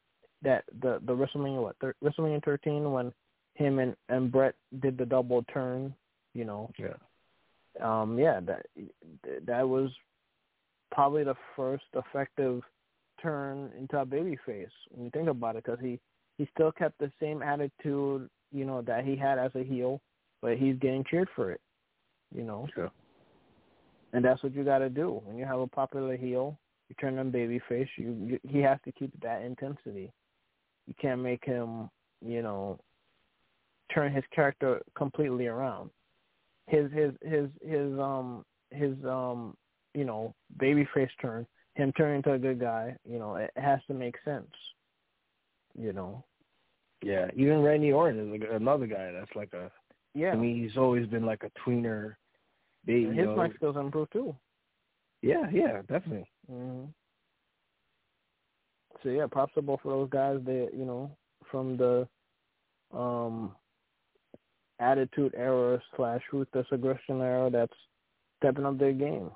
that the the WrestleMania what thir- WrestleMania 13 when him and and Bret did the double turn. You know, Yeah. um yeah that that was probably the first effective turn into a baby face when you think about it because he he still kept the same attitude you know that he had as a heel but he's getting cheered for it you know? Yeah. and that's what you got to do. When you have a popular heel you turn him baby face you, you he has to keep that intensity. You can't make him you know turn his character completely around. His his his his um his um you know baby face turn him turning into a good guy you know it has to make sense you know Yeah. Even Randy Orton is like another guy that's like a. yeah I mean, he's always been like a tweener. They, And you his know, mic skills improve too Yeah, yeah, definitely. hmm so yeah props to both of those guys they you know from the um attitude era slash ruthless aggression era that's stepping up their game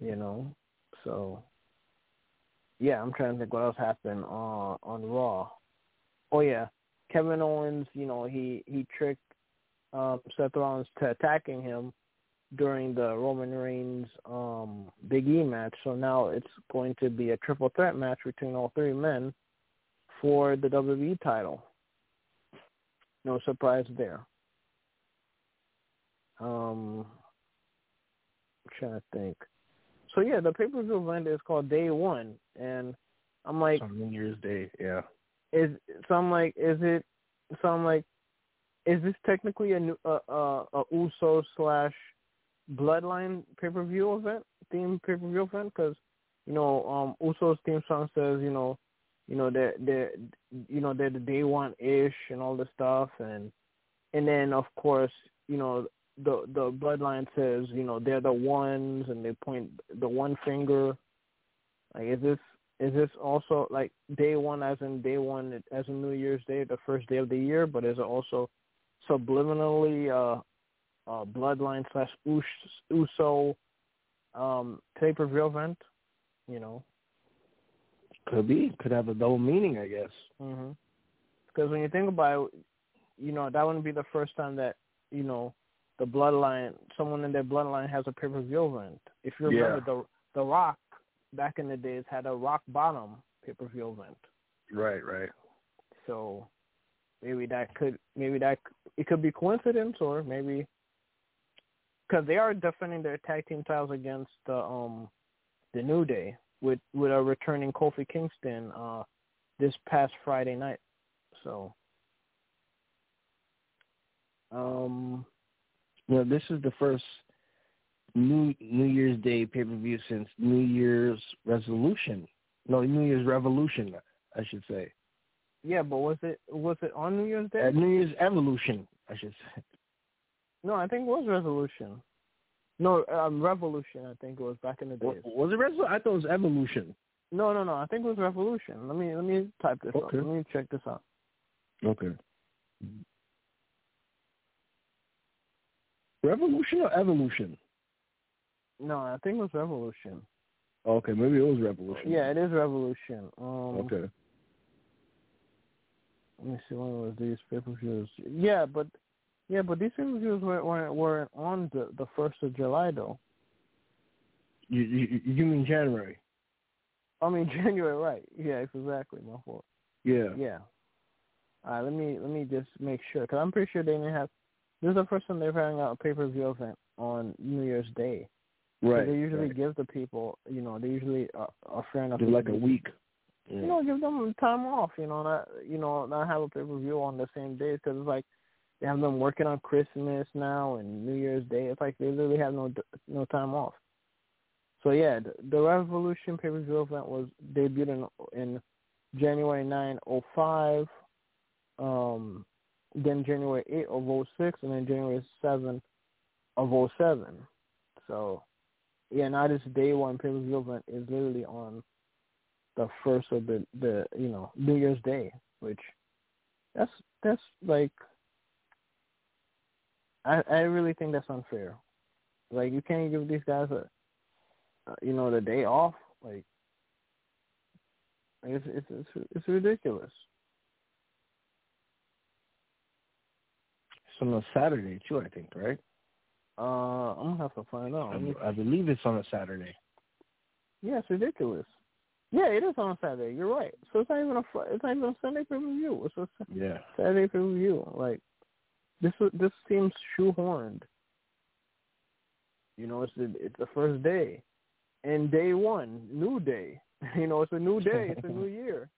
you know so yeah i'm trying to think what else happened on on raw. Oh yeah. Kevin owens you know he he tricked um seth rollins to attacking him during the roman reigns um big e match. So now it's going to be a triple threat match between all three men for the wwe title. No surprise there. Um I'm trying to think so yeah, the pay per view event is called Day One, and I'm like, on New Year's Day. Yeah. is so I'm like, is it? So I'm like, is this technically a new uh, uh, a Uso slash Bloodline pay per view event theme pay per view event? Because you know, um, Uso's theme song says, you know, you know they're they're you know they're the Day One ish and all this stuff, and and then of course you know the the bloodline says you know they're the ones and they point the one finger like is this is this also like day one as in day one as in new year's day the first day of the year but is it also subliminally uh uh bloodline slash Us- uso um pay per view event you know Could be. Could have a double meaning, I guess. mhm because when you think about it you know that wouldn't be the first time that you know the bloodline, someone in their bloodline has a pay per view event. If you remember, the the Rock back in the days had a Rock Bottom pay per view event. Right, right. So maybe that could maybe that it could be coincidence or maybe because they are defending their tag team titles against the um the New Day with with a returning Kofi Kingston uh this past Friday night. So um You know, this is the first New New Year's Day pay per view since New Year's Resolution. No, New Year's Revolution, I should say. yeah, but was it was it on New Year's Day? Uh, New Year's Evolution, I should say. No, I think it was Resolution. No, um, Revolution. I think it was back in the day. days. Was it Resolution? I thought it was Evolution. No, no, no. I think it was Revolution. Let me let me type this up. Let me check this out. Okay. Revolution or Evolution? No, I think it was Revolution. Okay, maybe it was Revolution. Yeah, it is Revolution. Um, Okay. Let me see when was these pay per views. Yeah, but yeah, but these pay per views weren't, were were on the the first of July though. You, you you mean January? I mean January, right? Yeah, exactly my fault. Yeah. Yeah. All right, let me let me just make sure because I'm pretty sure they didn't have. This is the first time they're having a pay per view event on New Year's Day. So Right. they usually right. give the people, you know, they usually are, are fair enough. Do like a week. You know, give them time off. You know, not you know not have a pay per view on the same day because it's like they have them working on Christmas now and New Year's Day. It's like they literally have no no time off. So yeah, the, the Revolution pay per view event was debuted in in January nine oh five, um, then January eight of 06, and then January seven of 07. So yeah, now this day one view event is literally on the first of the the you know New Year's Day, which that's that's like I I really think that's unfair. Like you can't give these guys a you know, the day off. Like, like it's it's it's, it's ridiculous. It's on a Saturday too, I think, right? Uh, I'm gonna have to find out. I, I believe it's on a Saturday. Yeah, it's ridiculous. Yeah, it is on a Saturday. You're right. So it's not even a it's not even a Sunday pay per view. It's a Yeah. Saturday pay per view. Like this this seems shoehorned. You know, it's the it's the first day, and day one, new day. You know, it's a new day. It's a new year.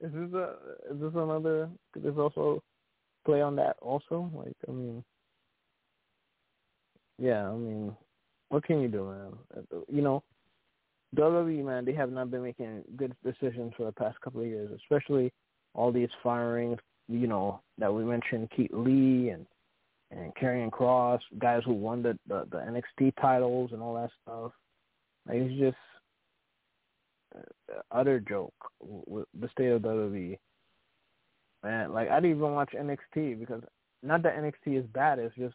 Is this a is this another? This also play on that also? Like, I mean, yeah, I mean, what can you do, man? You know, WWE, man, they have not been making good decisions for the past couple of years, especially all these firings, you know, that we mentioned, Keith Lee and and Karrion Kross, guys who won the, the the NXT titles and all that stuff. Like it's just uh, utter joke with the state of WWE. Man, like I didn't even watch NXT because not that NXT is bad, it's just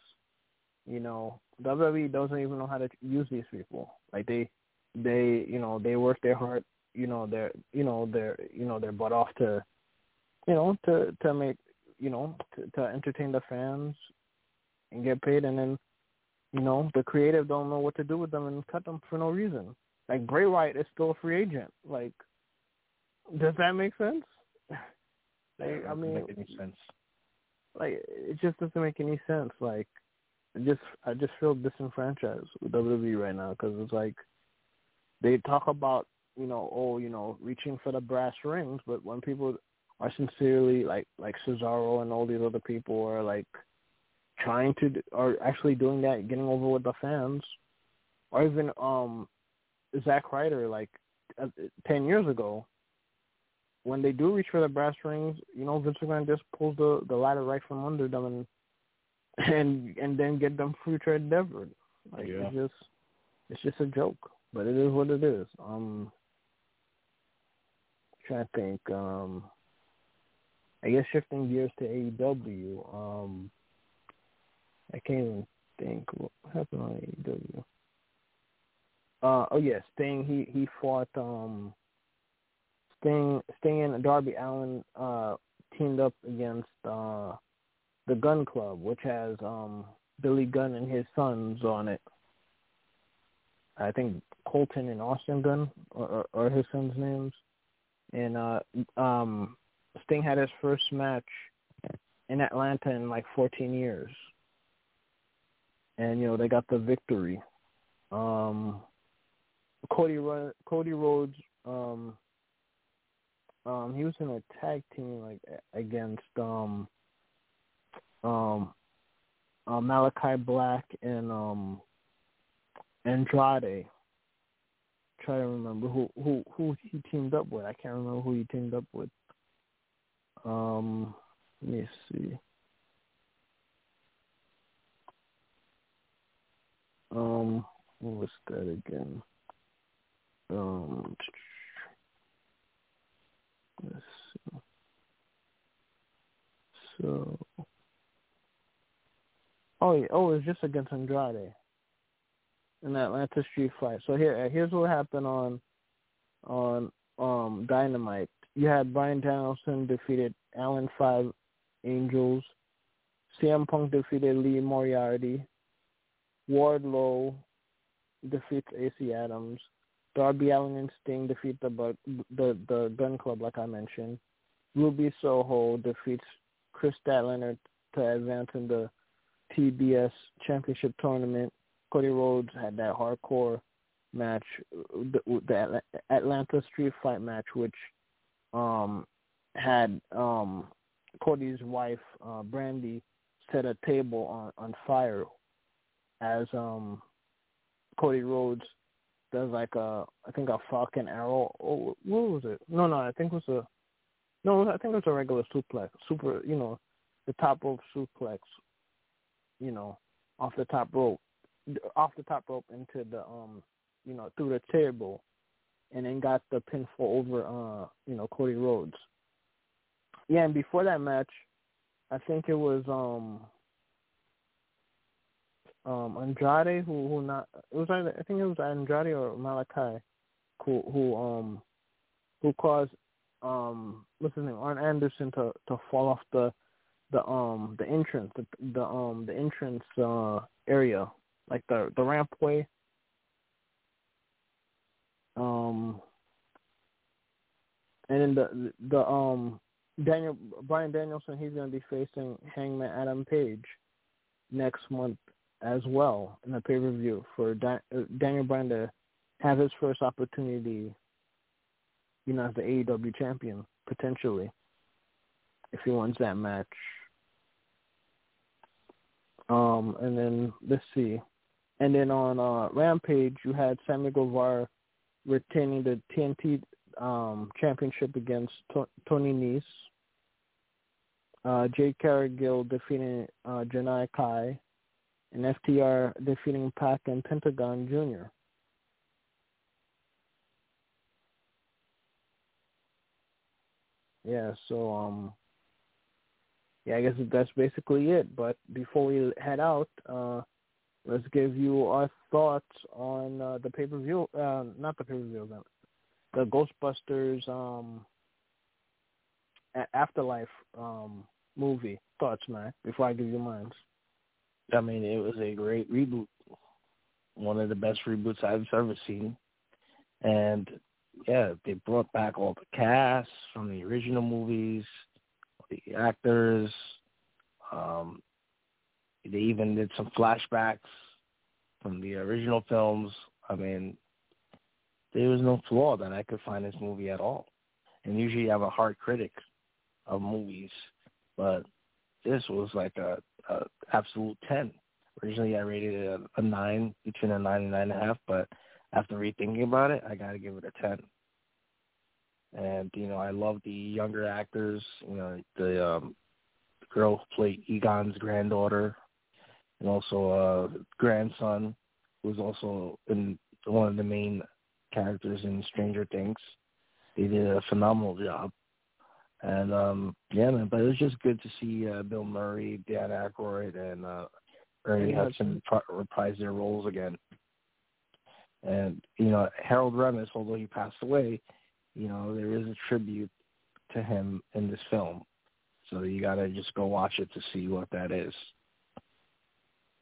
you know WWE doesn't even know how to use these people. Like they they you know they work their heart you know their you know their you know their butt off to you know to to make you know to, to entertain the fans and get paid. And then you know the creative don't know what to do with them and cut them for no reason. Like Bray Wyatt is still a free agent. Like does that make sense like I Doesn't mean make any sense. like it just doesn't make any sense. Like, I just I just feel disenfranchised with WWE right now because it's like they talk about you know oh you know reaching for the brass rings, but when people are sincerely like like Cesaro and all these other people are like trying to d- are actually doing that, getting over with the fans, or even um Zack Ryder like uh, ten years ago when they do reach for the brass rings, you know, Vince McMahon just pulls the the ladder right from under them and and and then get them future endeavored. Like Yeah. it's just it's just a joke, but it is what it is. Um, trying to think. Um, I guess shifting gears to AEW. Um, I can't even think what happened on AEW. Uh, oh yeah, Sting. He he fought. Um, Sting, Sting and Darby Allin uh, teamed up against uh, the Gunn Club, which has um, Billy Gunn and his sons on it. I think Colton and Austin Gunn are, are, his sons' names. And uh, um, Sting had his first match in Atlanta in like 14 years, and you know they got the victory. Um, Cody Cody Rhodes. Um, um, he was in a tag team like against um, um, uh, Malakai Black and um, Andrade. Try to remember who who who he teamed up with. I can't remember who he teamed up with. Um, let me see. Um, what was that again? Um, So, oh yeah, oh, it's just against Andrade in the Atlanta Street fight. So here, here's what happened on on um Dynamite. You had Bryan Danielson defeated Alan Five Angels. CM Punk defeated Lee Moriarty. Wardlow defeats AC Adams. Darby Allin and Sting defeat the the the Gunn Club, like I mentioned. Ruby Soho defeats Kris Statlander to advance in the TBS Championship Tournament. Cody Rhodes had that hardcore match, the, the Atlanta Street Fight match, which um had um Cody's wife uh, Brandi set a table on on fire as um Cody Rhodes does like a I think a Falcon Arrow. Oh, what was it? No, no, I think it was a no, I think it was a regular suplex, super, you know, the top rope suplex, you know, off the top rope, off the top rope into the um, you know, through the table, and then got the pinfall over uh, you know, Cody Rhodes. Yeah, and before that match, I think it was um um Andrade who who not it was either I think it was Andrade or Malakai who who um who caused um what's his name Arn Anderson to to fall off the the um the entrance the the um the entrance uh area like the the rampway. Um and then the the um Daniel Bryan Danielson he's going to be facing Hangman Adam Page next month as well in the pay per view for uh, Daniel Bryan to have his first opportunity, you know, as the AEW champion potentially if he wins that match. Um, and then let's see, and then on uh, Rampage you had Sammy Guevara retaining the TNT um, championship against to- Tony Nese. Uh, Jade Cargill defeating uh, Janai Kai, and FTR defeating Pac and Pentagon Jr. Yeah, so um, yeah, I guess that's basically it. But before we head out, uh, let's give you our thoughts on uh, the pay per view. Uh, not the pay per view, event. the Ghostbusters um, Afterlife um, movie. Thoughts, man? Before I give you mine. I mean, it was a great reboot. One of the best reboots I've ever seen. And yeah, they brought back all the cast from the original movies, the actors. Um, they even did some flashbacks from the original films. I mean, there was no flaw that I could find in this movie at all. And usually I'm a hard critic of movies, but this was like a, a absolute 10. Originally I rated it a, a 9, between a 9 and 9.5, but after rethinking about it, I got to give it a 10. And, you know, I love the younger actors, you know, the, um, the girl who played Egon's granddaughter and also uh grandson who's also in one of the main characters in Stranger Things. They did a phenomenal job. And um yeah, man, but it was just good to see uh, Bill Murray, Dan Aykroyd, and uh, Ernie Hudson reprise their roles again. And you know, Harold Ramis, although he passed away, you know, there is a tribute to him in this film. So you gotta just go watch it to see what that is.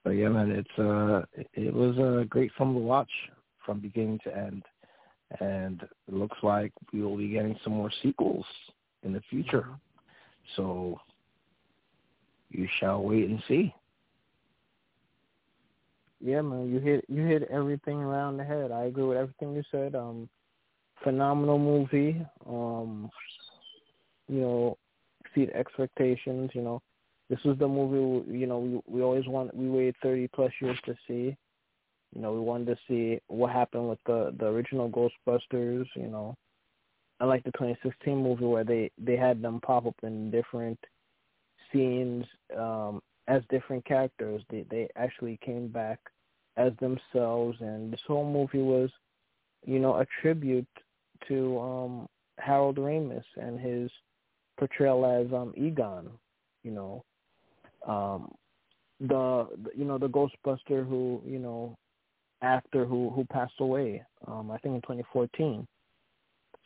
But yeah, man, it's uh, it was a great film to watch from beginning to end, and it looks like we will be getting some more sequels in the future. So you shall wait and see. Yeah, man, you hit you hit everything around the head. I agree with everything you said. Um, phenomenal movie. Um, you know, exceed expectations. You know, this was the movie. You know, we we always want. We waited thirty plus years to see. You know, we wanted to see what happened with the the original Ghostbusters. You know, I like the 2016 movie where they they had them pop up in different scenes um, as different characters. They they actually came back as themselves, and this whole movie was, you know, a tribute to um, Harold Ramis and his portrayal as um, Egon. You know, um, the, you know the Ghostbuster who you know actor who who passed away. Um, I think in 2014.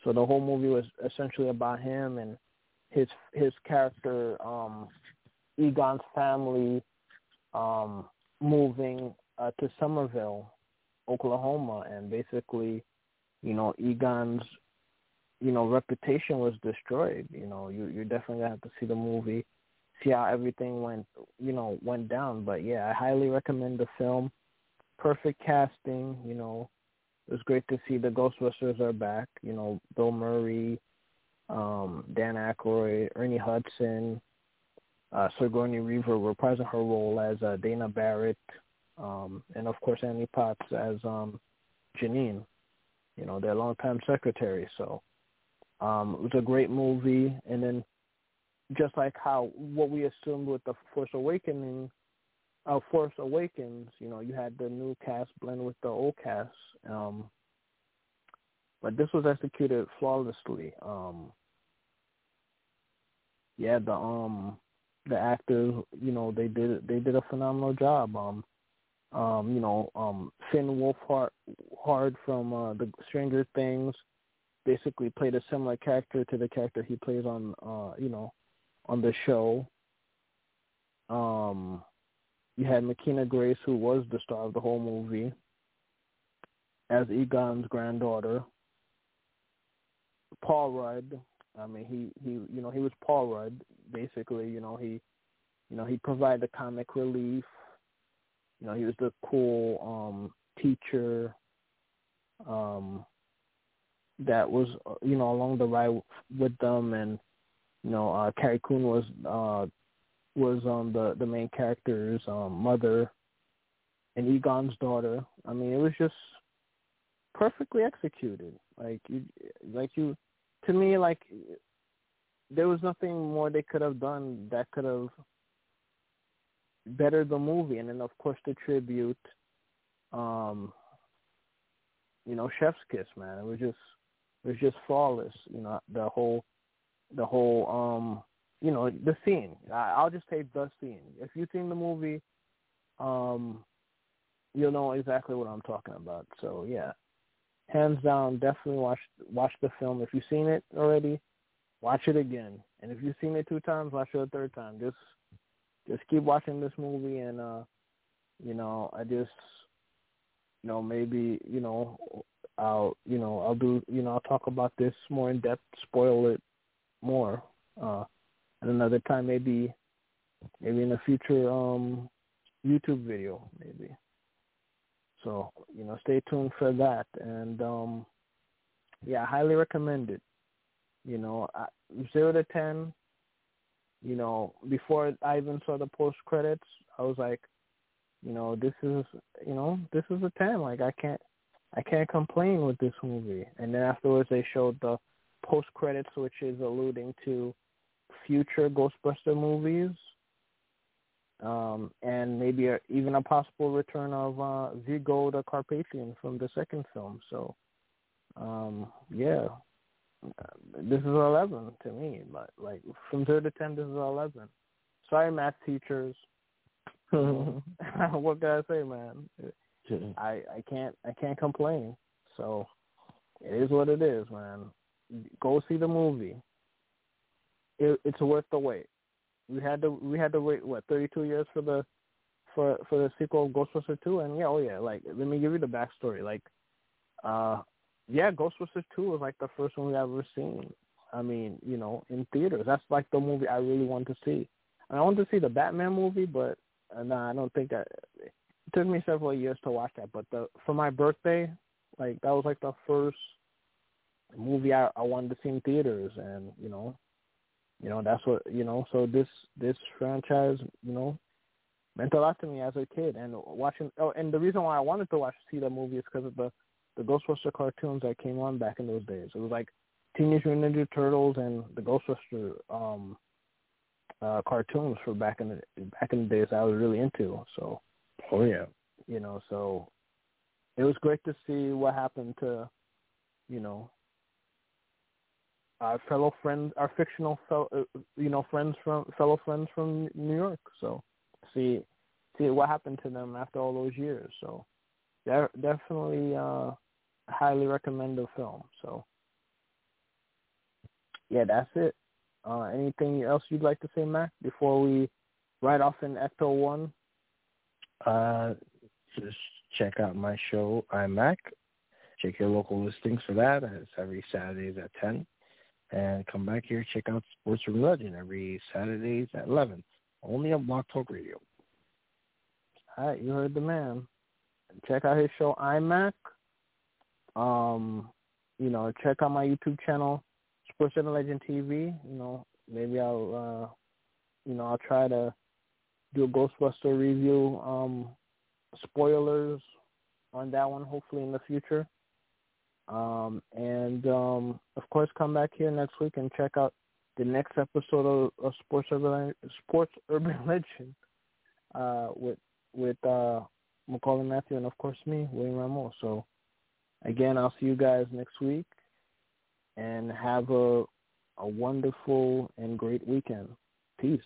So the whole movie was essentially about him and his his character, um, Egon's family, um, moving uh, to Summerville, Oklahoma, and basically, you know, Egon's, you know, reputation was destroyed. You know, you you're definitely gonna have to see the movie, see how everything went, you know, went down. But yeah, I highly recommend the film. Perfect casting, you know, it was great to see the Ghostbusters are back. You know, Bill Murray, um, Dan Aykroyd, Ernie Hudson, uh, Sigourney Weaver reprising her role as uh, Dana Barrett, um, and of course Annie Potts as um, Janine. You know, their longtime secretary. So um, it was a great movie. And then, just like how what we assumed with the Force Awakening Force Awakens, you know, you had the new cast blend with the old cast. Um, but this was executed flawlessly. Um, yeah, the um the actors, you know, they did they did a phenomenal job. Um, Um, you know, um, Finn Wolfhard Hard from uh, the Stranger Things basically played a similar character to the character he plays on, uh, you know, on the show. Um, you had Mckenna Grace, who was the star of the whole movie, as Egon's granddaughter. Paul Rudd. I mean, he he you know he was Paul Rudd basically. You know he you know he provided the comic relief. You know he was the cool um teacher um that was uh, you know along the ride with them and you know uh Carrie Coon was uh was um the the main character's um mother and Egon's daughter. I mean it was just perfectly executed. Like you like you to me like there was nothing more they could have done that could have bettered the movie and then of course the tribute um you know chef's kiss man it was just it was just flawless you know the whole the whole um you know the scene. I, i'll just say the scene. If you've seen the movie um you'll know exactly what i'm talking about. So yeah. Hands down definitely watch watch the film. If you've seen it already watch it again. And if you've seen it two times watch it a third time. Just just keep watching this movie and uh you know i just you know maybe you know i'll you know i'll do you know i'll talk about this more in depth spoil it more uh at another time maybe maybe in a future um youtube video maybe so you know stay tuned for that and um yeah i highly recommend it you know I, zero to ten you know, before I even saw the post credits, I was like, you know, this is, you know, this is a ten. Like I can't, I can't complain with this movie. And then afterwards, they showed the post credits, which is alluding to future Ghostbuster movies, um, and maybe a, even a possible return of uh, Vigo the Carpathian from the second film. So, um, yeah, this is 11 to me. But like from zero to ten, this is 11. Sorry, math teachers. what can I say, man? I I can't I can't complain. So it is what it is, man. Go see the movie. It, it's worth the wait. We had to we had to wait what 32 years for the for for the sequel of Ghostbusters 2, and yeah, oh yeah, like let me give you the backstory. Like, uh, yeah, Ghostbusters 2 was like the first one we ever seen. I mean, you know, in theaters. That's like the movie I really want to see. And I want to see the Batman movie, but uh, nah, I don't think that. It took me several years to watch that, but the for my birthday, like that was like the first movie I, I wanted to see in theaters, and you know, you know that's what you know. So this this franchise, you know, meant a lot to me as a kid, and watching. Oh, and the reason why I wanted to watch see the movie is because of the the Ghostbuster cartoons that came on back in those days. It was like Teenage Mutant Ninja Turtles and the Ghostbuster um uh cartoons for back in the back in the days I was really into. So Oh yeah. you know, so it was great to see what happened to, you know, our fellow friends, our fictional, fel- uh, you know, friends from fellow friends from New York. So see, see what happened to them after all those years. So de- definitely, uh, highly recommend the film. So yeah, that's it. Uh, anything else you'd like to say, Mac, before we ride off in Ecto One? Uh, just check out my show, iMac. Check your local listings for that. It's every Saturdays at 10. And come back here, check out Sports Urban Legend every Saturdays at 11. Only on BlogTalk Radio. All right, you heard the man. Check out his show iMac. Um, you know, check out my YouTube channel, Sports Urban Legend TV. You know, maybe I'll, uh, you know, I'll try to do a Ghostbuster review. Um, spoilers on that one, hopefully in the future. Um, and um, of course, come back here next week and check out the next episode of, of Sports Urban Sports Urban Legend uh, with with uh, Maccorley Mathieu and of course me, William Rameau. So again, I'll see you guys next week, and have a a wonderful and great weekend. Peace.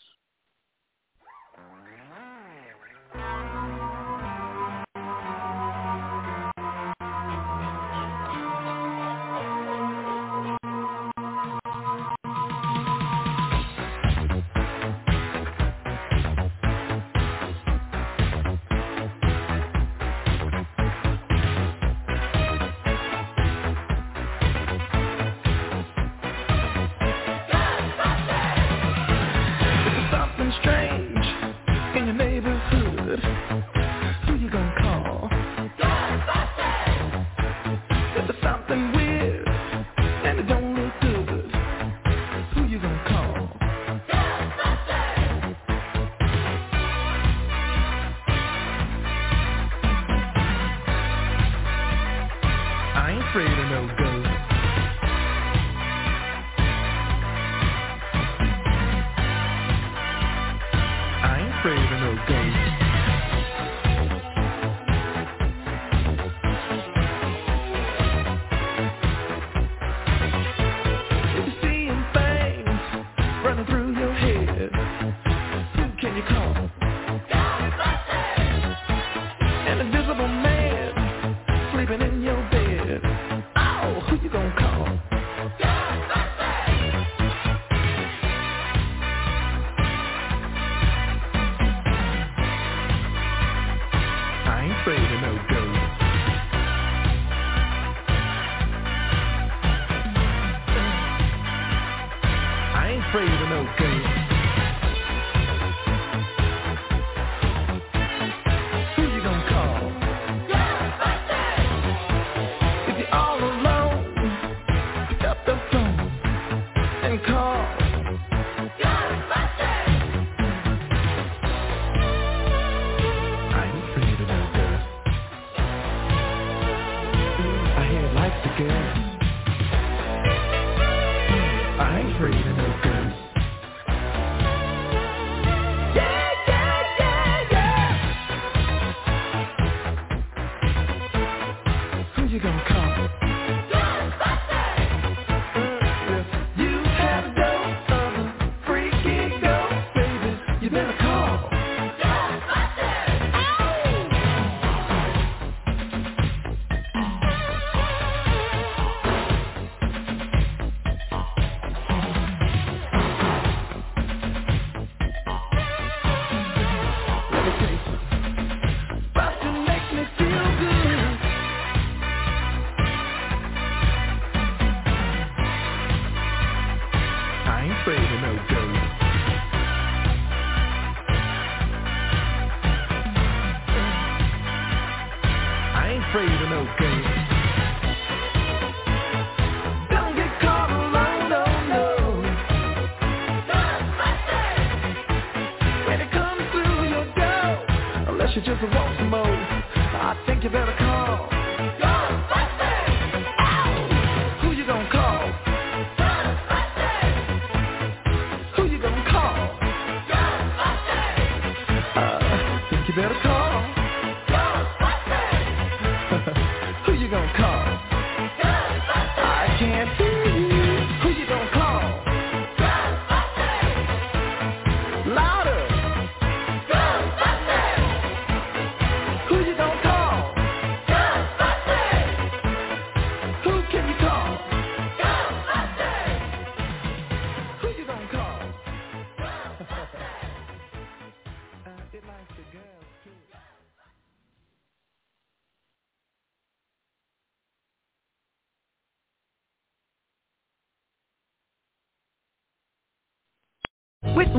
together.